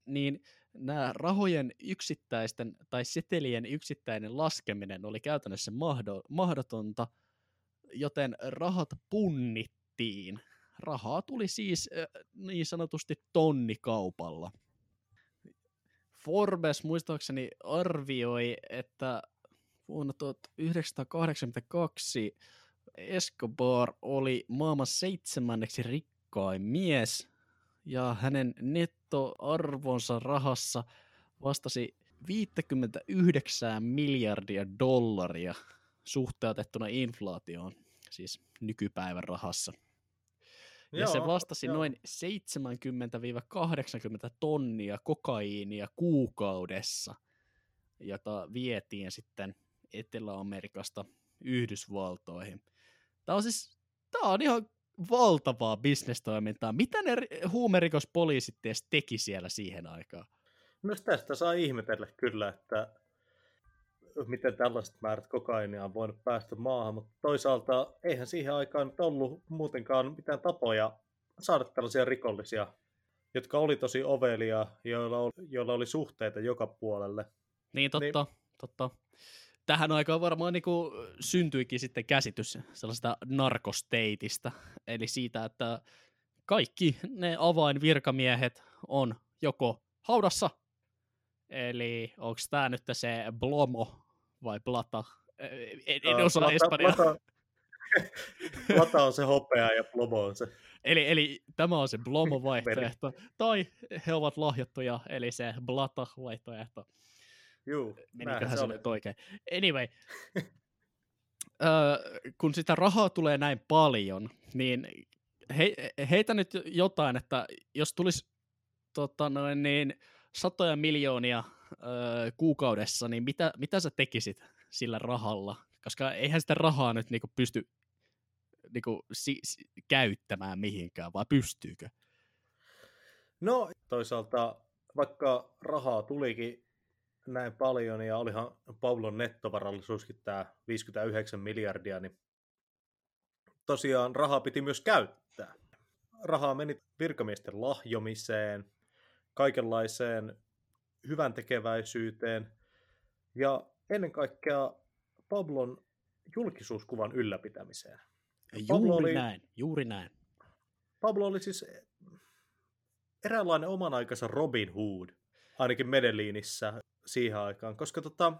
niin nämä rahojen yksittäisten tai setelien yksittäinen laskeminen oli käytännössä mahdotonta, joten rahat punnittiin. Rahaa tuli siis niin sanotusti tonnikaupalla. Forbes muistaakseni arvioi, että vuonna 1982 Escobar oli maailman seitsemänneksi rikkain mies ja hänen nettoarvonsa rahassa vastasi 59 miljardia dollaria suhteutettuna inflaatioon, siis nykypäivän rahassa. Ja joo, se vastasi joo. noin 70-80 tonnia kokaiinia kuukaudessa, jota vietiin sitten Etelä-Amerikasta Yhdysvaltoihin. Tämä on siis, tämä on ihan valtavaa bisnestoimintaa. Mitä ne huumerikospoliisit edes teki siellä siihen aikaan? Myös tästä saa ihmetellä kyllä, että miten tällaiset määrät kokainia on voinut päästä maahan, mutta toisaalta eihän siihen aikaan ollut muutenkaan mitään tapoja saada tällaisia rikollisia, jotka oli tosi ovelia, joilla oli, joilla oli suhteita joka puolelle. Niin totta, niin, totta. Tähän aikaan varmaan niin kuin syntyikin sitten käsitys sellaista narkosteitista, eli siitä, että kaikki ne avainvirkamiehet on joko haudassa, eli onko tämä nyt se Blomo vai Plata? En, en osaa Plata, espanjaa. Plata, Plata on se hopea ja Blomo on se. Eli, eli tämä on se Blomo-vaihtoehto. tai he ovat lahjattuja, eli se Blata-vaihtoehto. Juu, Meniköhän se nyt oikein. Anyway, öö, kun sitä rahaa tulee näin paljon, niin he, heitä nyt jotain, että jos tulisi tota noin, niin, satoja miljoonia öö, kuukaudessa, niin mitä, mitä sä tekisit sillä rahalla? Koska eihän sitä rahaa nyt niinku pysty niinku, si- si- käyttämään mihinkään, vai pystyykö? No toisaalta vaikka rahaa tulikin näin paljon ja olihan Paulon nettovarallisuuskin tämä 59 miljardia, niin tosiaan rahaa piti myös käyttää. Rahaa meni virkamiesten lahjomiseen, kaikenlaiseen hyvän tekeväisyyteen ja ennen kaikkea Pablon julkisuuskuvan ylläpitämiseen. Juuri Pablo oli, näin, juuri näin. Pablo oli siis eräänlainen oman aikansa Robin Hood, ainakin Medellinissä siihen aikaan, koska tota,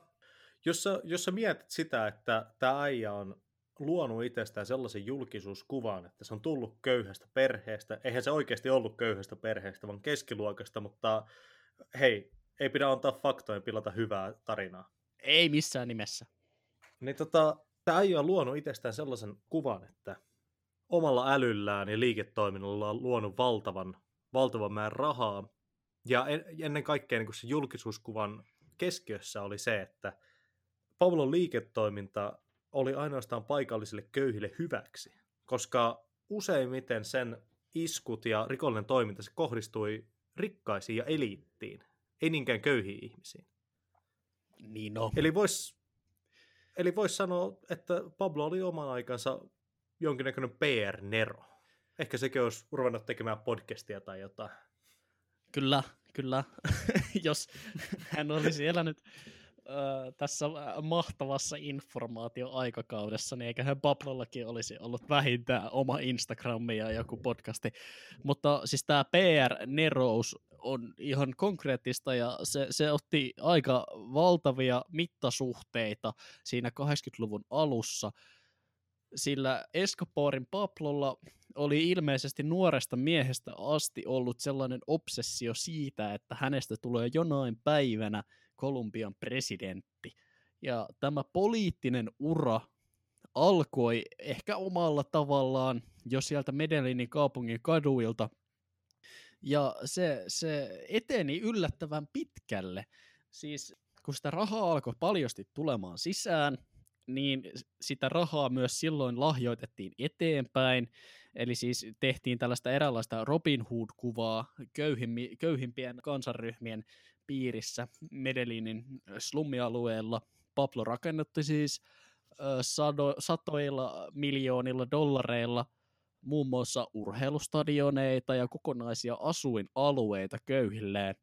jos, sä, jos sä mietit sitä, että tämä äijä on luonut itsestään sellaisen julkisuuskuvan, että se on tullut köyhästä perheestä, eihän se oikeasti ollut köyhästä perheestä, vaan keskiluokasta, mutta hei, ei pidä antaa faktojen pilata hyvää tarinaa. Ei missään nimessä. Niin tota, tämä äijä on luonut itsestään sellaisen kuvan, että omalla älyllään ja liiketoiminnalla on luonut valtavan, valtavan määrän rahaa, ja ennen kaikkea niin se julkisuuskuvan keskiössä oli se, että Paulon liiketoiminta oli ainoastaan paikallisille köyhille hyväksi, koska useimmiten sen iskut ja rikollinen toiminta se kohdistui rikkaisiin ja eliittiin, ei niinkään köyhiin ihmisiin. Niin no. Eli voisi eli vois sanoa, että Pablo oli oman aikansa jonkinnäköinen PR-nero. Ehkä sekin olisi ruvennut tekemään podcastia tai jotain. Kyllä, kyllä. Jos hän olisi elänyt tässä mahtavassa informaatioaikakaudessa, niin eiköhän Pablollakin olisi ollut vähintään oma Instagrami ja joku podcasti. Mutta siis tämä PR-nerous on ihan konkreettista ja se, se otti aika valtavia mittasuhteita siinä 80-luvun alussa, sillä Escobarin Pablolla oli ilmeisesti nuoresta miehestä asti ollut sellainen obsessio siitä, että hänestä tulee jonain päivänä Kolumbian presidentti. Ja tämä poliittinen ura alkoi ehkä omalla tavallaan jo sieltä Medellinin kaupungin kaduilta, ja se, se eteni yllättävän pitkälle. Siis kun sitä rahaa alkoi paljosti tulemaan sisään, niin sitä rahaa myös silloin lahjoitettiin eteenpäin, eli siis tehtiin tällaista eräänlaista Robin Hood-kuvaa köyhimmi, köyhimpien kansanryhmien piirissä Medellinin slummialueella. Pablo rakennutti siis sado, satoilla miljoonilla dollareilla muun muassa urheilustadioneita ja kokonaisia asuinalueita köyhilleen.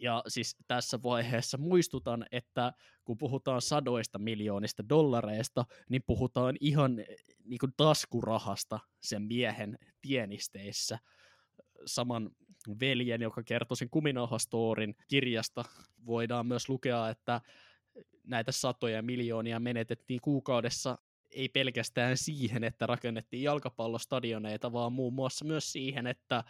Ja siis tässä vaiheessa muistutan, että kun puhutaan sadoista miljoonista dollareista, niin puhutaan ihan niin kuin taskurahasta sen miehen tienisteissä. Saman veljen, joka kertoi sen kuminauhastorin kirjasta, voidaan myös lukea, että näitä satoja miljoonia menetettiin kuukaudessa ei pelkästään siihen, että rakennettiin jalkapallostadioneita, vaan muun muassa myös siihen, että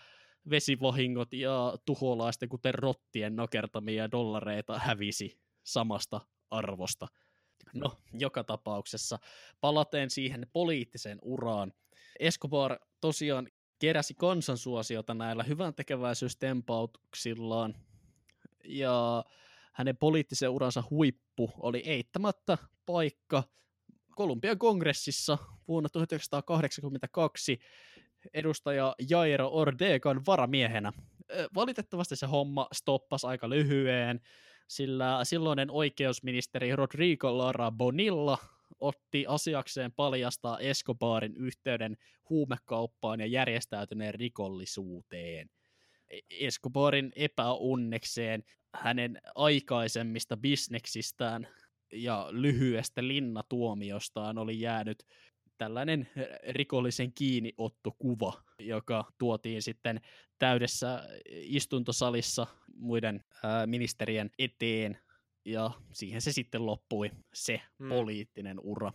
vesivahingot ja tuholaisten, kuten rottien nakertamia dollareita hävisi samasta arvosta. No, joka tapauksessa palateen siihen poliittiseen uraan. Escobar tosiaan keräsi kansansuosiota näillä hyvän tekeväisyystempautuksillaan. Ja hänen poliittisen uransa huippu oli eittämättä paikka Kolumbian kongressissa vuonna 1982 edustaja Jairo Ordegan varamiehenä. Valitettavasti se homma stoppasi aika lyhyen, sillä silloinen oikeusministeri Rodrigo Lara Bonilla otti asiakseen paljastaa Escobarin yhteyden huumekauppaan ja järjestäytyneen rikollisuuteen. E- Escobarin epäonnekseen hänen aikaisemmista bisneksistään ja lyhyestä linnatuomiostaan oli jäänyt tällainen rikollisen kiinniottokuva, joka tuotiin sitten täydessä istuntosalissa muiden ää, ministerien eteen, ja siihen se sitten loppui, se hmm. poliittinen ura.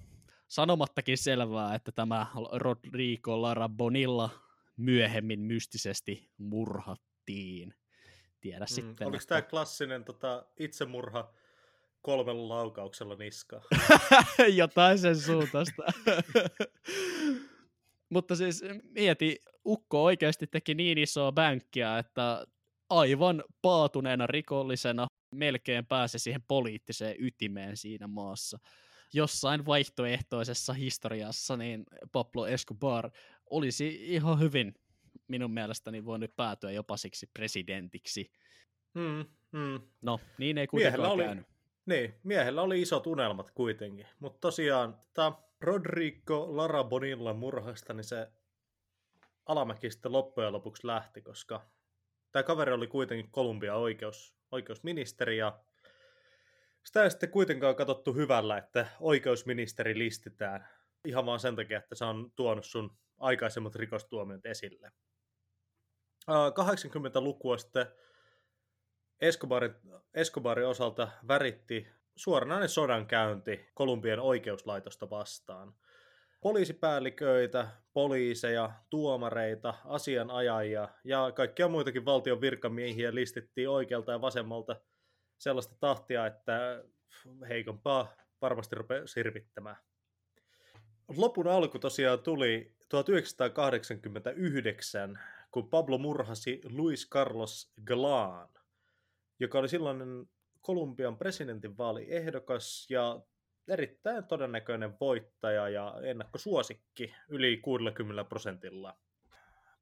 Sanomattakin selvää, että tämä Rodrigo Lara Bonilla myöhemmin mystisesti murhattiin. Tiedä hmm. sitten. Oliko että... tämä klassinen tota, itsemurha kolmella laukauksella niskaa. Jotain sen suuntaista. Mutta siis mieti, Ukko oikeasti teki niin isoa bänkkiä, että aivan paatuneena rikollisena melkein pääsi siihen poliittiseen ytimeen siinä maassa. Jossain vaihtoehtoisessa historiassa niin Pablo Escobar olisi ihan hyvin minun mielestäni voinut päätyä jopa siksi presidentiksi. Hmm, hmm. No, niin ei kuitenkaan oli, käynyt. Niin, miehellä oli isot unelmat kuitenkin. Mutta tosiaan, tämä Rodrigo Larabonilla murhasta, niin se alamäki sitten loppujen lopuksi lähti, koska tämä kaveri oli kuitenkin Kolumbian oikeus, oikeusministeri ja sitä ei sitten kuitenkaan katsottu hyvällä, että oikeusministeri listitään ihan vaan sen takia, että se on tuonut sun aikaisemmat rikostuomiot esille. 80-lukua sitten Escobarin, Escobarin osalta väritti suoranainen sodankäynti Kolumbian oikeuslaitosta vastaan. Poliisipäälliköitä, poliiseja, tuomareita, asianajajia ja kaikkia muitakin valtion virkamiehiä listittiin oikealta ja vasemmalta sellaista tahtia, että heikompaa varmasti rupeaa sirvittämään. Lopun alku tosiaan tuli 1989, kun Pablo murhasi Luis Carlos Galan joka oli silloinen Kolumbian presidentinvaaliehdokas ja erittäin todennäköinen voittaja ja ennakkosuosikki yli 60 prosentilla.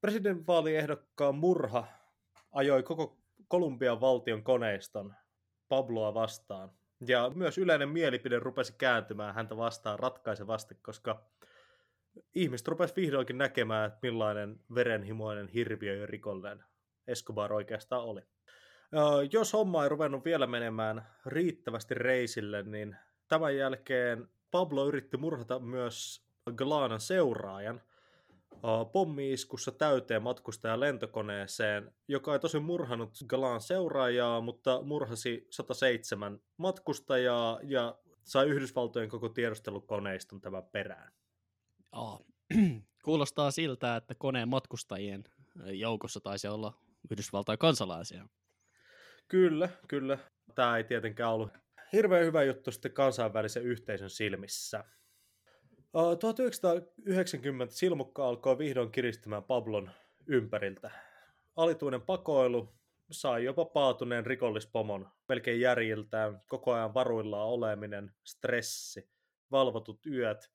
Presidentinvaaliehdokkaan murha ajoi koko Kolumbian valtion koneiston Pabloa vastaan. Ja myös yleinen mielipide rupesi kääntymään häntä vastaan ratkaisevasti, koska ihmiset rupesivat vihdoinkin näkemään, että millainen verenhimoinen hirviö ja rikollinen Escobar oikeastaan oli jos homma ei ruvennut vielä menemään riittävästi reisille, niin tämän jälkeen Pablo yritti murhata myös Glanan seuraajan pommi-iskussa täyteen matkustajan lentokoneeseen, joka ei tosi murhanut Galan seuraajaa, mutta murhasi 107 matkustajaa ja sai Yhdysvaltojen koko tiedustelukoneiston tämän perään. Oh. Kuulostaa siltä, että koneen matkustajien joukossa taisi olla Yhdysvaltain kansalaisia. Kyllä, kyllä. Tämä ei tietenkään ollut hirveän hyvä juttu sitten kansainvälisen yhteisön silmissä. 1990 silmukka alkoi vihdoin kiristymään Pablon ympäriltä. Alituinen pakoilu sai jopa paatuneen rikollispomon melkein järjiltään, koko ajan varuillaan oleminen, stressi, valvotut yöt.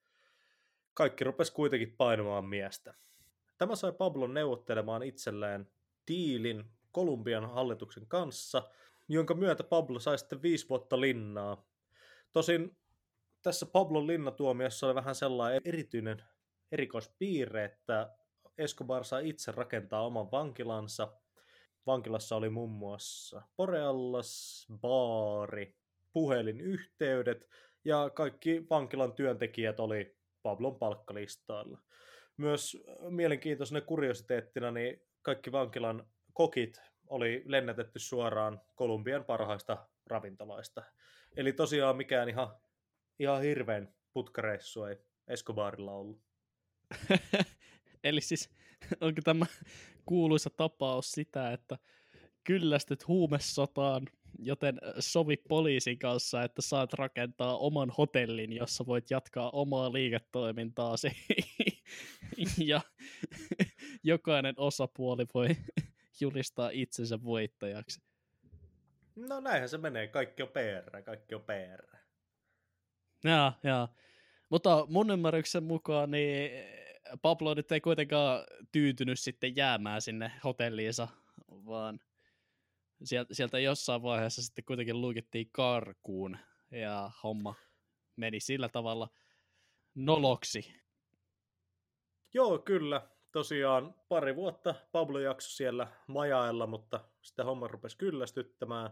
Kaikki rupesi kuitenkin painamaan miestä. Tämä sai Pablon neuvottelemaan itselleen diilin Kolumbian hallituksen kanssa, jonka myötä Pablo sai sitten viisi vuotta linnaa. Tosin tässä Pablon linnatuomiossa oli vähän sellainen erityinen erikoispiirre, että Escobar sai itse rakentaa oman vankilansa. Vankilassa oli muun muassa Boreallas, baari, puhelinyhteydet ja kaikki vankilan työntekijät oli Pablon palkkalistoilla. Myös mielenkiintoisena kuriositeettina niin kaikki vankilan kokit oli lennätetty suoraan Kolumbian parhaista ravintoloista. Eli tosiaan mikään ihan, ihan hirveän putkareissu ei Escobarilla ollut. Eli siis onko tämä kuuluisa tapaus sitä, että kyllästyt huumesotaan, joten sovi poliisin kanssa, että saat rakentaa oman hotellin, jossa voit jatkaa omaa liiketoimintaasi ja jokainen osapuoli voi julistaa itsensä voittajaksi. No näinhän se menee. Kaikki on PR, kaikki on PR. Jaa, jaa. Mutta mun ymmärryksen mukaan niin Pablo nyt ei kuitenkaan tyytynyt sitten jäämään sinne hotelliinsa, vaan sieltä, jossain vaiheessa sitten kuitenkin luikittiin karkuun ja homma meni sillä tavalla noloksi. Joo, kyllä. Tosiaan pari vuotta Pablo jakso siellä majailla, mutta sitten homma rupesi kyllästyttämään.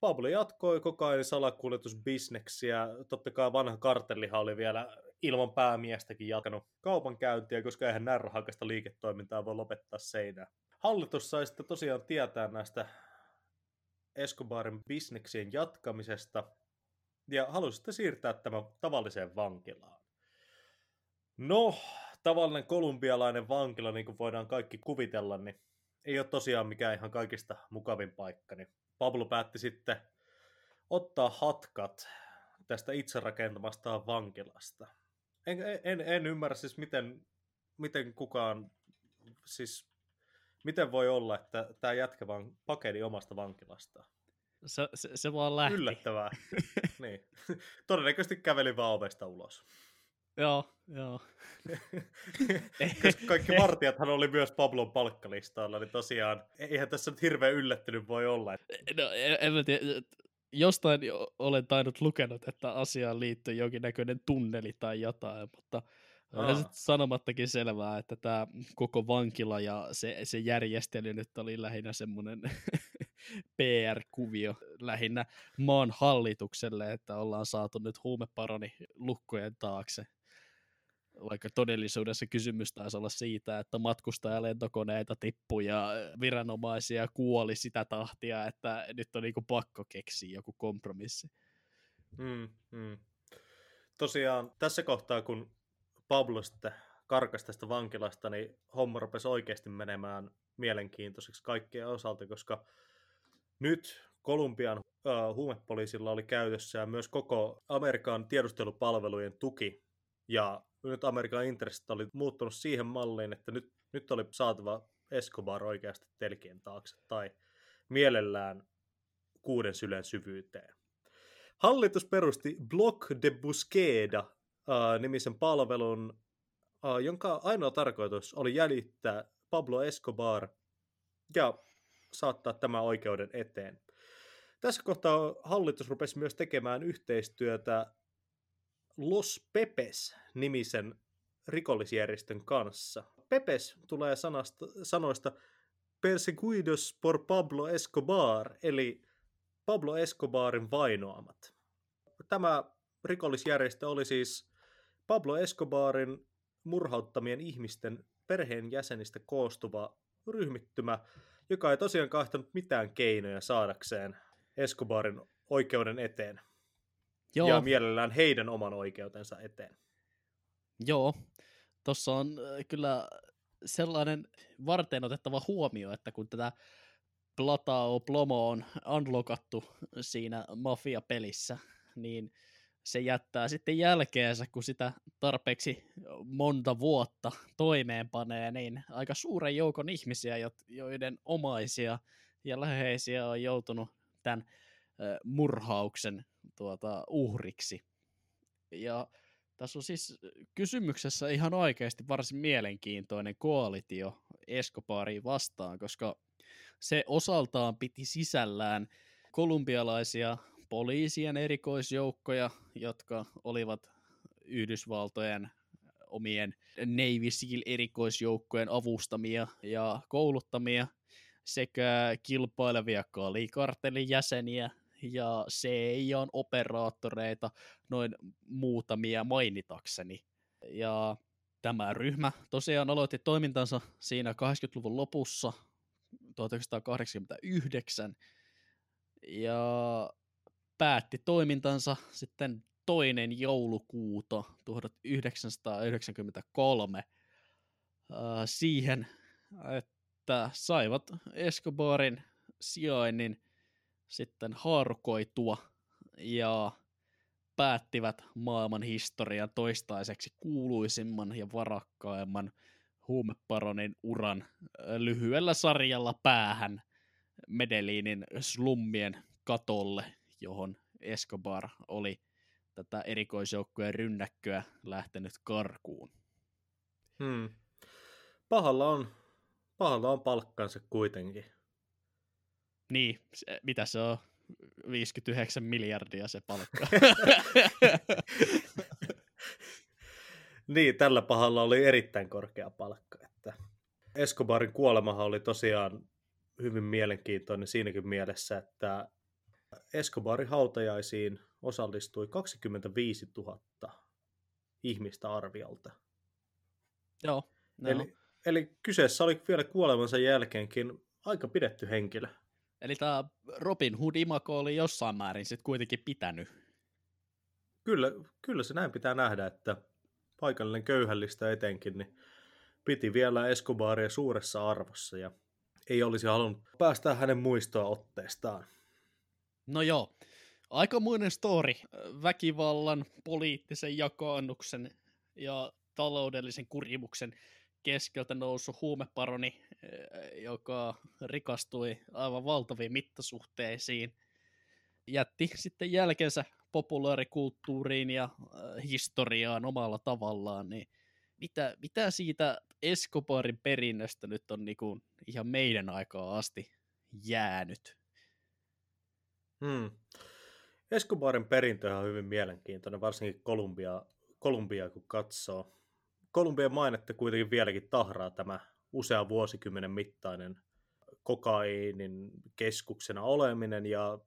Pablo jatkoi kokain salakuljetusbisneksiä. Totta kai vanha kartellihan oli vielä ilman päämiestäkin jatkanut kaupankäyntiä, koska eihän närrahakasta liiketoimintaa voi lopettaa seinään. Hallitus sai sitten tosiaan tietää näistä Escobarin bisneksien jatkamisesta ja halusi sitten siirtää tämän tavalliseen vankilaan. No, tavallinen kolumbialainen vankila, niin kuin voidaan kaikki kuvitella, niin ei ole tosiaan mikään ihan kaikista mukavin paikka. Niin Pablo päätti sitten ottaa hatkat tästä itse rakentamastaan vankilasta. En, en, en ymmärrä siis, miten, miten kukaan, siis miten voi olla, että tämä jätkä vaan pakeni omasta vankilastaan. Se, se, se vaan lähti. Yllättävää. niin. Todennäköisesti käveli vaan ovesta ulos. Joo, joo. Koska kaikki vartijathan oli myös Pablon palkkalistalla, niin tosiaan eihän tässä nyt hirveän yllättynyt voi olla. No, en, en mä tiedä. Jostain olen tainnut lukenut, että asiaan liittyy jonkinnäköinen tunneli tai jotain, mutta on sanomattakin selvää, että tämä koko vankila ja se, se järjestely nyt oli lähinnä semmoinen PR-kuvio lähinnä maan hallitukselle, että ollaan saatu nyt huumeparoni lukkojen taakse vaikka todellisuudessa kysymys taisi olla siitä, että matkustajalentokoneita tippui ja viranomaisia kuoli sitä tahtia, että nyt on niinku pakko keksiä joku kompromissi. Mm, mm. Tosiaan tässä kohtaa, kun Pablo sitten karkasi tästä vankilasta, niin homma rupesi oikeasti menemään mielenkiintoiseksi kaikkien osalta, koska nyt Kolumbian huumepoliisilla oli käytössä myös koko Amerikan tiedustelupalvelujen tuki, ja nyt Amerikan intressit oli muuttunut siihen malliin, että nyt, nyt oli saatava Escobar oikeasti telkien taakse tai mielellään kuuden sylen syvyyteen. Hallitus perusti Block de Busqueda uh, nimisen palvelun, uh, jonka ainoa tarkoitus oli jäljittää Pablo Escobar ja saattaa tämä oikeuden eteen. Tässä kohtaa hallitus rupesi myös tekemään yhteistyötä Los Pepes-nimisen rikollisjärjestön kanssa. Pepes tulee sanasta, sanoista Perseguidos por Pablo Escobar, eli Pablo Escobarin vainoamat. Tämä rikollisjärjestö oli siis Pablo Escobarin murhauttamien ihmisten perheenjäsenistä koostuva ryhmittymä, joka ei tosiaan kahtanut mitään keinoja saadakseen Escobarin oikeuden eteen. Joo. Ja mielellään heidän oman oikeutensa eteen. Joo, tuossa on äh, kyllä sellainen varten otettava huomio, että kun tätä Platao Plomo on unlockattu siinä mafia-pelissä, niin se jättää sitten jälkeensä, kun sitä tarpeeksi monta vuotta toimeenpanee, niin aika suuren joukon ihmisiä, joiden omaisia ja läheisiä on joutunut tämän murhauksen tuota, uhriksi. Ja tässä on siis kysymyksessä ihan oikeasti varsin mielenkiintoinen koalitio Escobariin vastaan, koska se osaltaan piti sisällään kolumbialaisia poliisien erikoisjoukkoja, jotka olivat Yhdysvaltojen omien Navy SEAL-erikoisjoukkojen avustamia ja kouluttamia sekä kilpailevia kalikartelin jäseniä ja CIAn-operaattoreita, noin muutamia mainitakseni. Ja tämä ryhmä tosiaan aloitti toimintansa siinä 80-luvun lopussa, 1989, ja päätti toimintansa sitten toinen joulukuuta 1993 siihen, että saivat Escobarin sijainnin sitten haarukoitua ja päättivät maailman historian toistaiseksi kuuluisimman ja varakkaimman huumeparonin uran lyhyellä sarjalla päähän Medellinin slummien katolle, johon Escobar oli tätä erikoisjoukkojen rynnäkköä lähtenyt karkuun. Hmm. Pahalla, on, pahalla on palkkansa kuitenkin. Niin, se, mitä se on? 59 miljardia se palkka. niin, tällä pahalla oli erittäin korkea palkka. Että Escobarin kuolemahan oli tosiaan hyvin mielenkiintoinen siinäkin mielessä, että Escobarin hautajaisiin osallistui 25 000 ihmistä arviolta. Joo. No. Eli, eli kyseessä oli vielä kuolemansa jälkeenkin aika pidetty henkilö. Eli tämä Robin Hood imako oli jossain määrin sitten kuitenkin pitänyt. Kyllä, kyllä se näin pitää nähdä, että paikallinen köyhällistä etenkin, niin piti vielä Escobaria suuressa arvossa ja ei olisi halunnut päästä hänen muistoa otteestaan. No joo, aikamoinen story. Väkivallan, poliittisen jakaannuksen ja taloudellisen kurimuksen keskeltä noussut huumeparoni, eh, joka rikastui aivan valtaviin mittasuhteisiin, jätti sitten jälkensä populaarikulttuuriin ja eh, historiaan omalla tavallaan, niin mitä, mitä siitä Escobarin perinnöstä nyt on niin kuin ihan meidän aikaa asti jäänyt? Hmm. Escobarin perintö on hyvin mielenkiintoinen, varsinkin Kolumbia, Kolumbia kun katsoo. Kolumbian mainetta kuitenkin vieläkin tahraa tämä usea vuosikymmenen mittainen kokaiinin keskuksena oleminen ja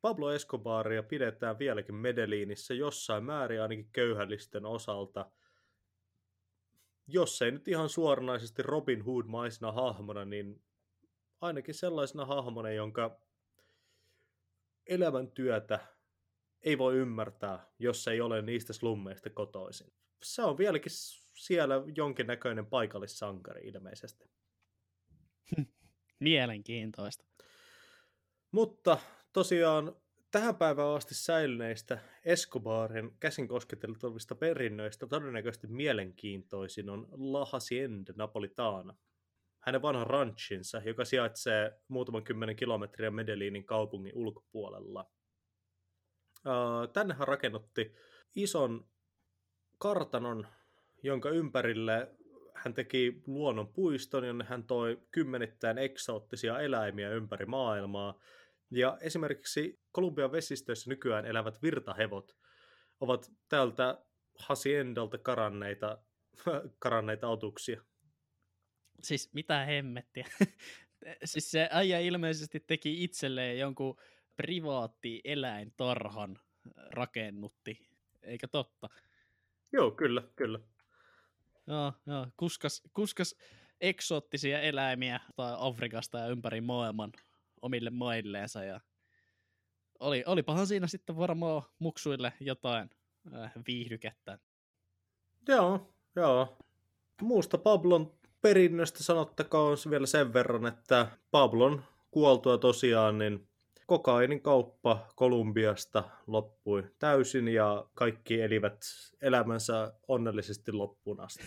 Pablo Escobaria pidetään vieläkin Medellinissä jossain määrin ainakin köyhällisten osalta, jos ei nyt ihan suoranaisesti Robin Hood-maisena hahmona, niin ainakin sellaisena hahmona, jonka elämäntyötä ei voi ymmärtää, jos ei ole niistä slummeista kotoisin. Se on vieläkin siellä jonkinnäköinen paikallissankari ilmeisesti. Mielenkiintoista. Mutta tosiaan tähän päivään asti säilyneistä Escobarin käsin kosketeltavista perinnöistä todennäköisesti mielenkiintoisin on La Hacienda Napolitana. Hänen vanha ranchinsa, joka sijaitsee muutaman kymmenen kilometriä Medellinin kaupungin ulkopuolella. Tänne hän rakennutti ison kartanon jonka ympärille hän teki luonnonpuiston, jonne hän toi kymmenittäin eksoottisia eläimiä ympäri maailmaa. Ja esimerkiksi Kolumbian vesistöissä nykyään elävät virtahevot ovat tältä Haciendalta karanneita, karanneita otuksia. Siis mitä hemmettiä. siis se äijä ilmeisesti teki itselleen jonkun privaatti eläintarhan rakennutti, eikä totta? Joo, kyllä, kyllä. Joo, joo. Kuskas, kuskas eksoottisia eläimiä tai Afrikasta ja ympäri maailman omille mailleensa. Ja oli, olipahan siinä sitten varmaan muksuille jotain äh, viihdykettä. Joo, joo. Muusta Pablon perinnöstä sanottakoon vielä sen verran, että Pablon kuoltua tosiaan, niin kokainin kauppa Kolumbiasta loppui täysin ja kaikki elivät elämänsä onnellisesti loppuun asti.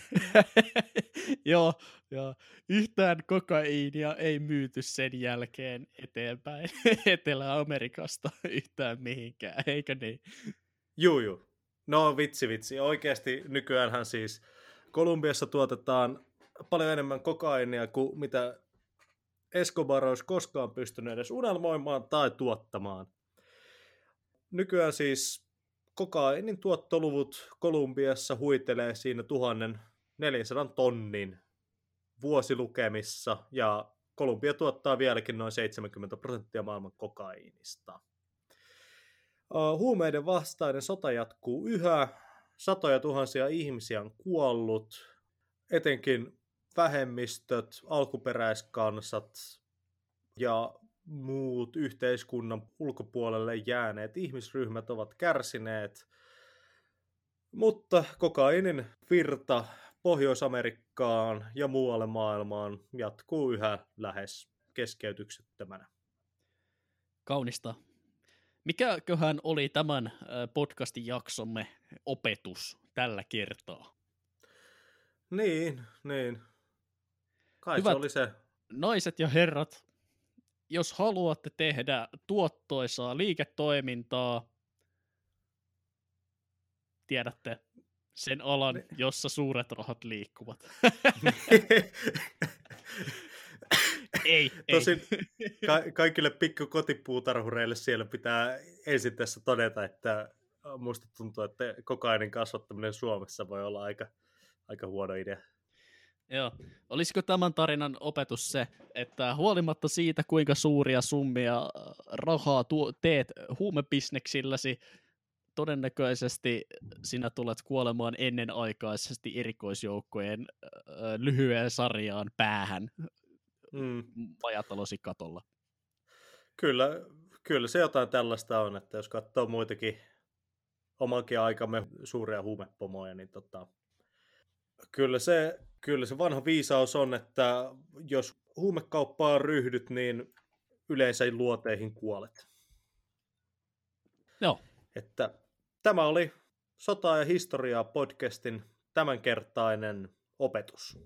joo, joo, yhtään kokaiinia ei myyty sen jälkeen eteenpäin Etelä-Amerikasta yhtään mihinkään, eikö niin? Juu, juu. No vitsi, vitsi. Oikeasti nykyäänhän siis Kolumbiassa tuotetaan paljon enemmän kokainia kuin mitä Escobar olisi koskaan pystynyt edes unelmoimaan tai tuottamaan. Nykyään siis kokainin tuottoluvut Kolumbiassa huitelee siinä 1400 tonnin vuosilukemissa ja Kolumbia tuottaa vieläkin noin 70 prosenttia maailman kokainista. Huumeiden vastainen sota jatkuu yhä. Satoja tuhansia ihmisiä on kuollut. Etenkin vähemmistöt, alkuperäiskansat ja muut yhteiskunnan ulkopuolelle jääneet ihmisryhmät ovat kärsineet, mutta kokainin virta Pohjois-Amerikkaan ja muualle maailmaan jatkuu yhä lähes keskeytyksettömänä. Kaunista. Mikäköhän oli tämän podcastin jaksomme opetus tällä kertaa? Niin, niin. Kai Hyvät se oli se. Naiset ja herrat, jos haluatte tehdä tuottoisaa liiketoimintaa, tiedätte, sen alan, jossa suuret rahat liikkuvat. ei, ei. Tosin ka- kaikille pikku kotipuutarhureille siellä pitää ensin tässä todeta, että musta tuntuu, että kokainin kasvattaminen Suomessa voi olla aika, aika huono idea. Joo. Olisiko tämän tarinan opetus se, että huolimatta siitä, kuinka suuria summia äh, rahaa tuo, teet huumebisneksilläsi, todennäköisesti sinä tulet kuolemaan ennenaikaisesti erikoisjoukkojen äh, lyhyen sarjaan päähän Mm. majatalosi katolla. Kyllä, kyllä se jotain tällaista on, että jos katsoo muitakin omankin aikamme suuria huumepomoja, niin tota, kyllä, se, kyllä se vanha viisaus on, että jos huumekauppaan ryhdyt, niin yleensä luoteihin kuolet. Joo, Että tämä oli Sotaa ja historiaa podcastin tämänkertainen opetus.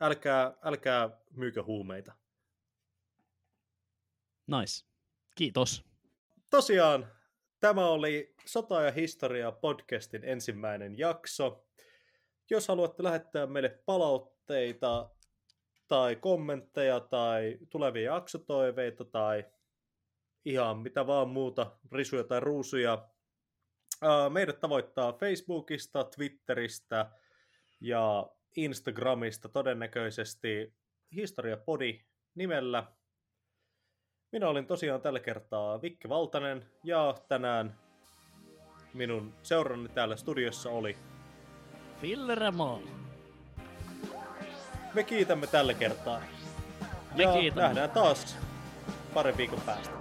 Älkää, älkää myykö huumeita. nice. Kiitos. Tosiaan, tämä oli Sota ja historia podcastin ensimmäinen jakso. Jos haluatte lähettää meille palautteita tai kommentteja tai tulevia jaksotoiveita tai ihan mitä vaan muuta, risuja tai ruusuja, meidät tavoittaa Facebookista, Twitteristä ja Instagramista todennäköisesti Historiapodi nimellä. Minä olin tosiaan tällä kertaa Vikke Valtanen ja tänään minun seurani täällä studiossa oli. Filleremaa. Me kiitämme tällä kertaa. Me ja kiitämme. nähdään taas parin viikon päästä.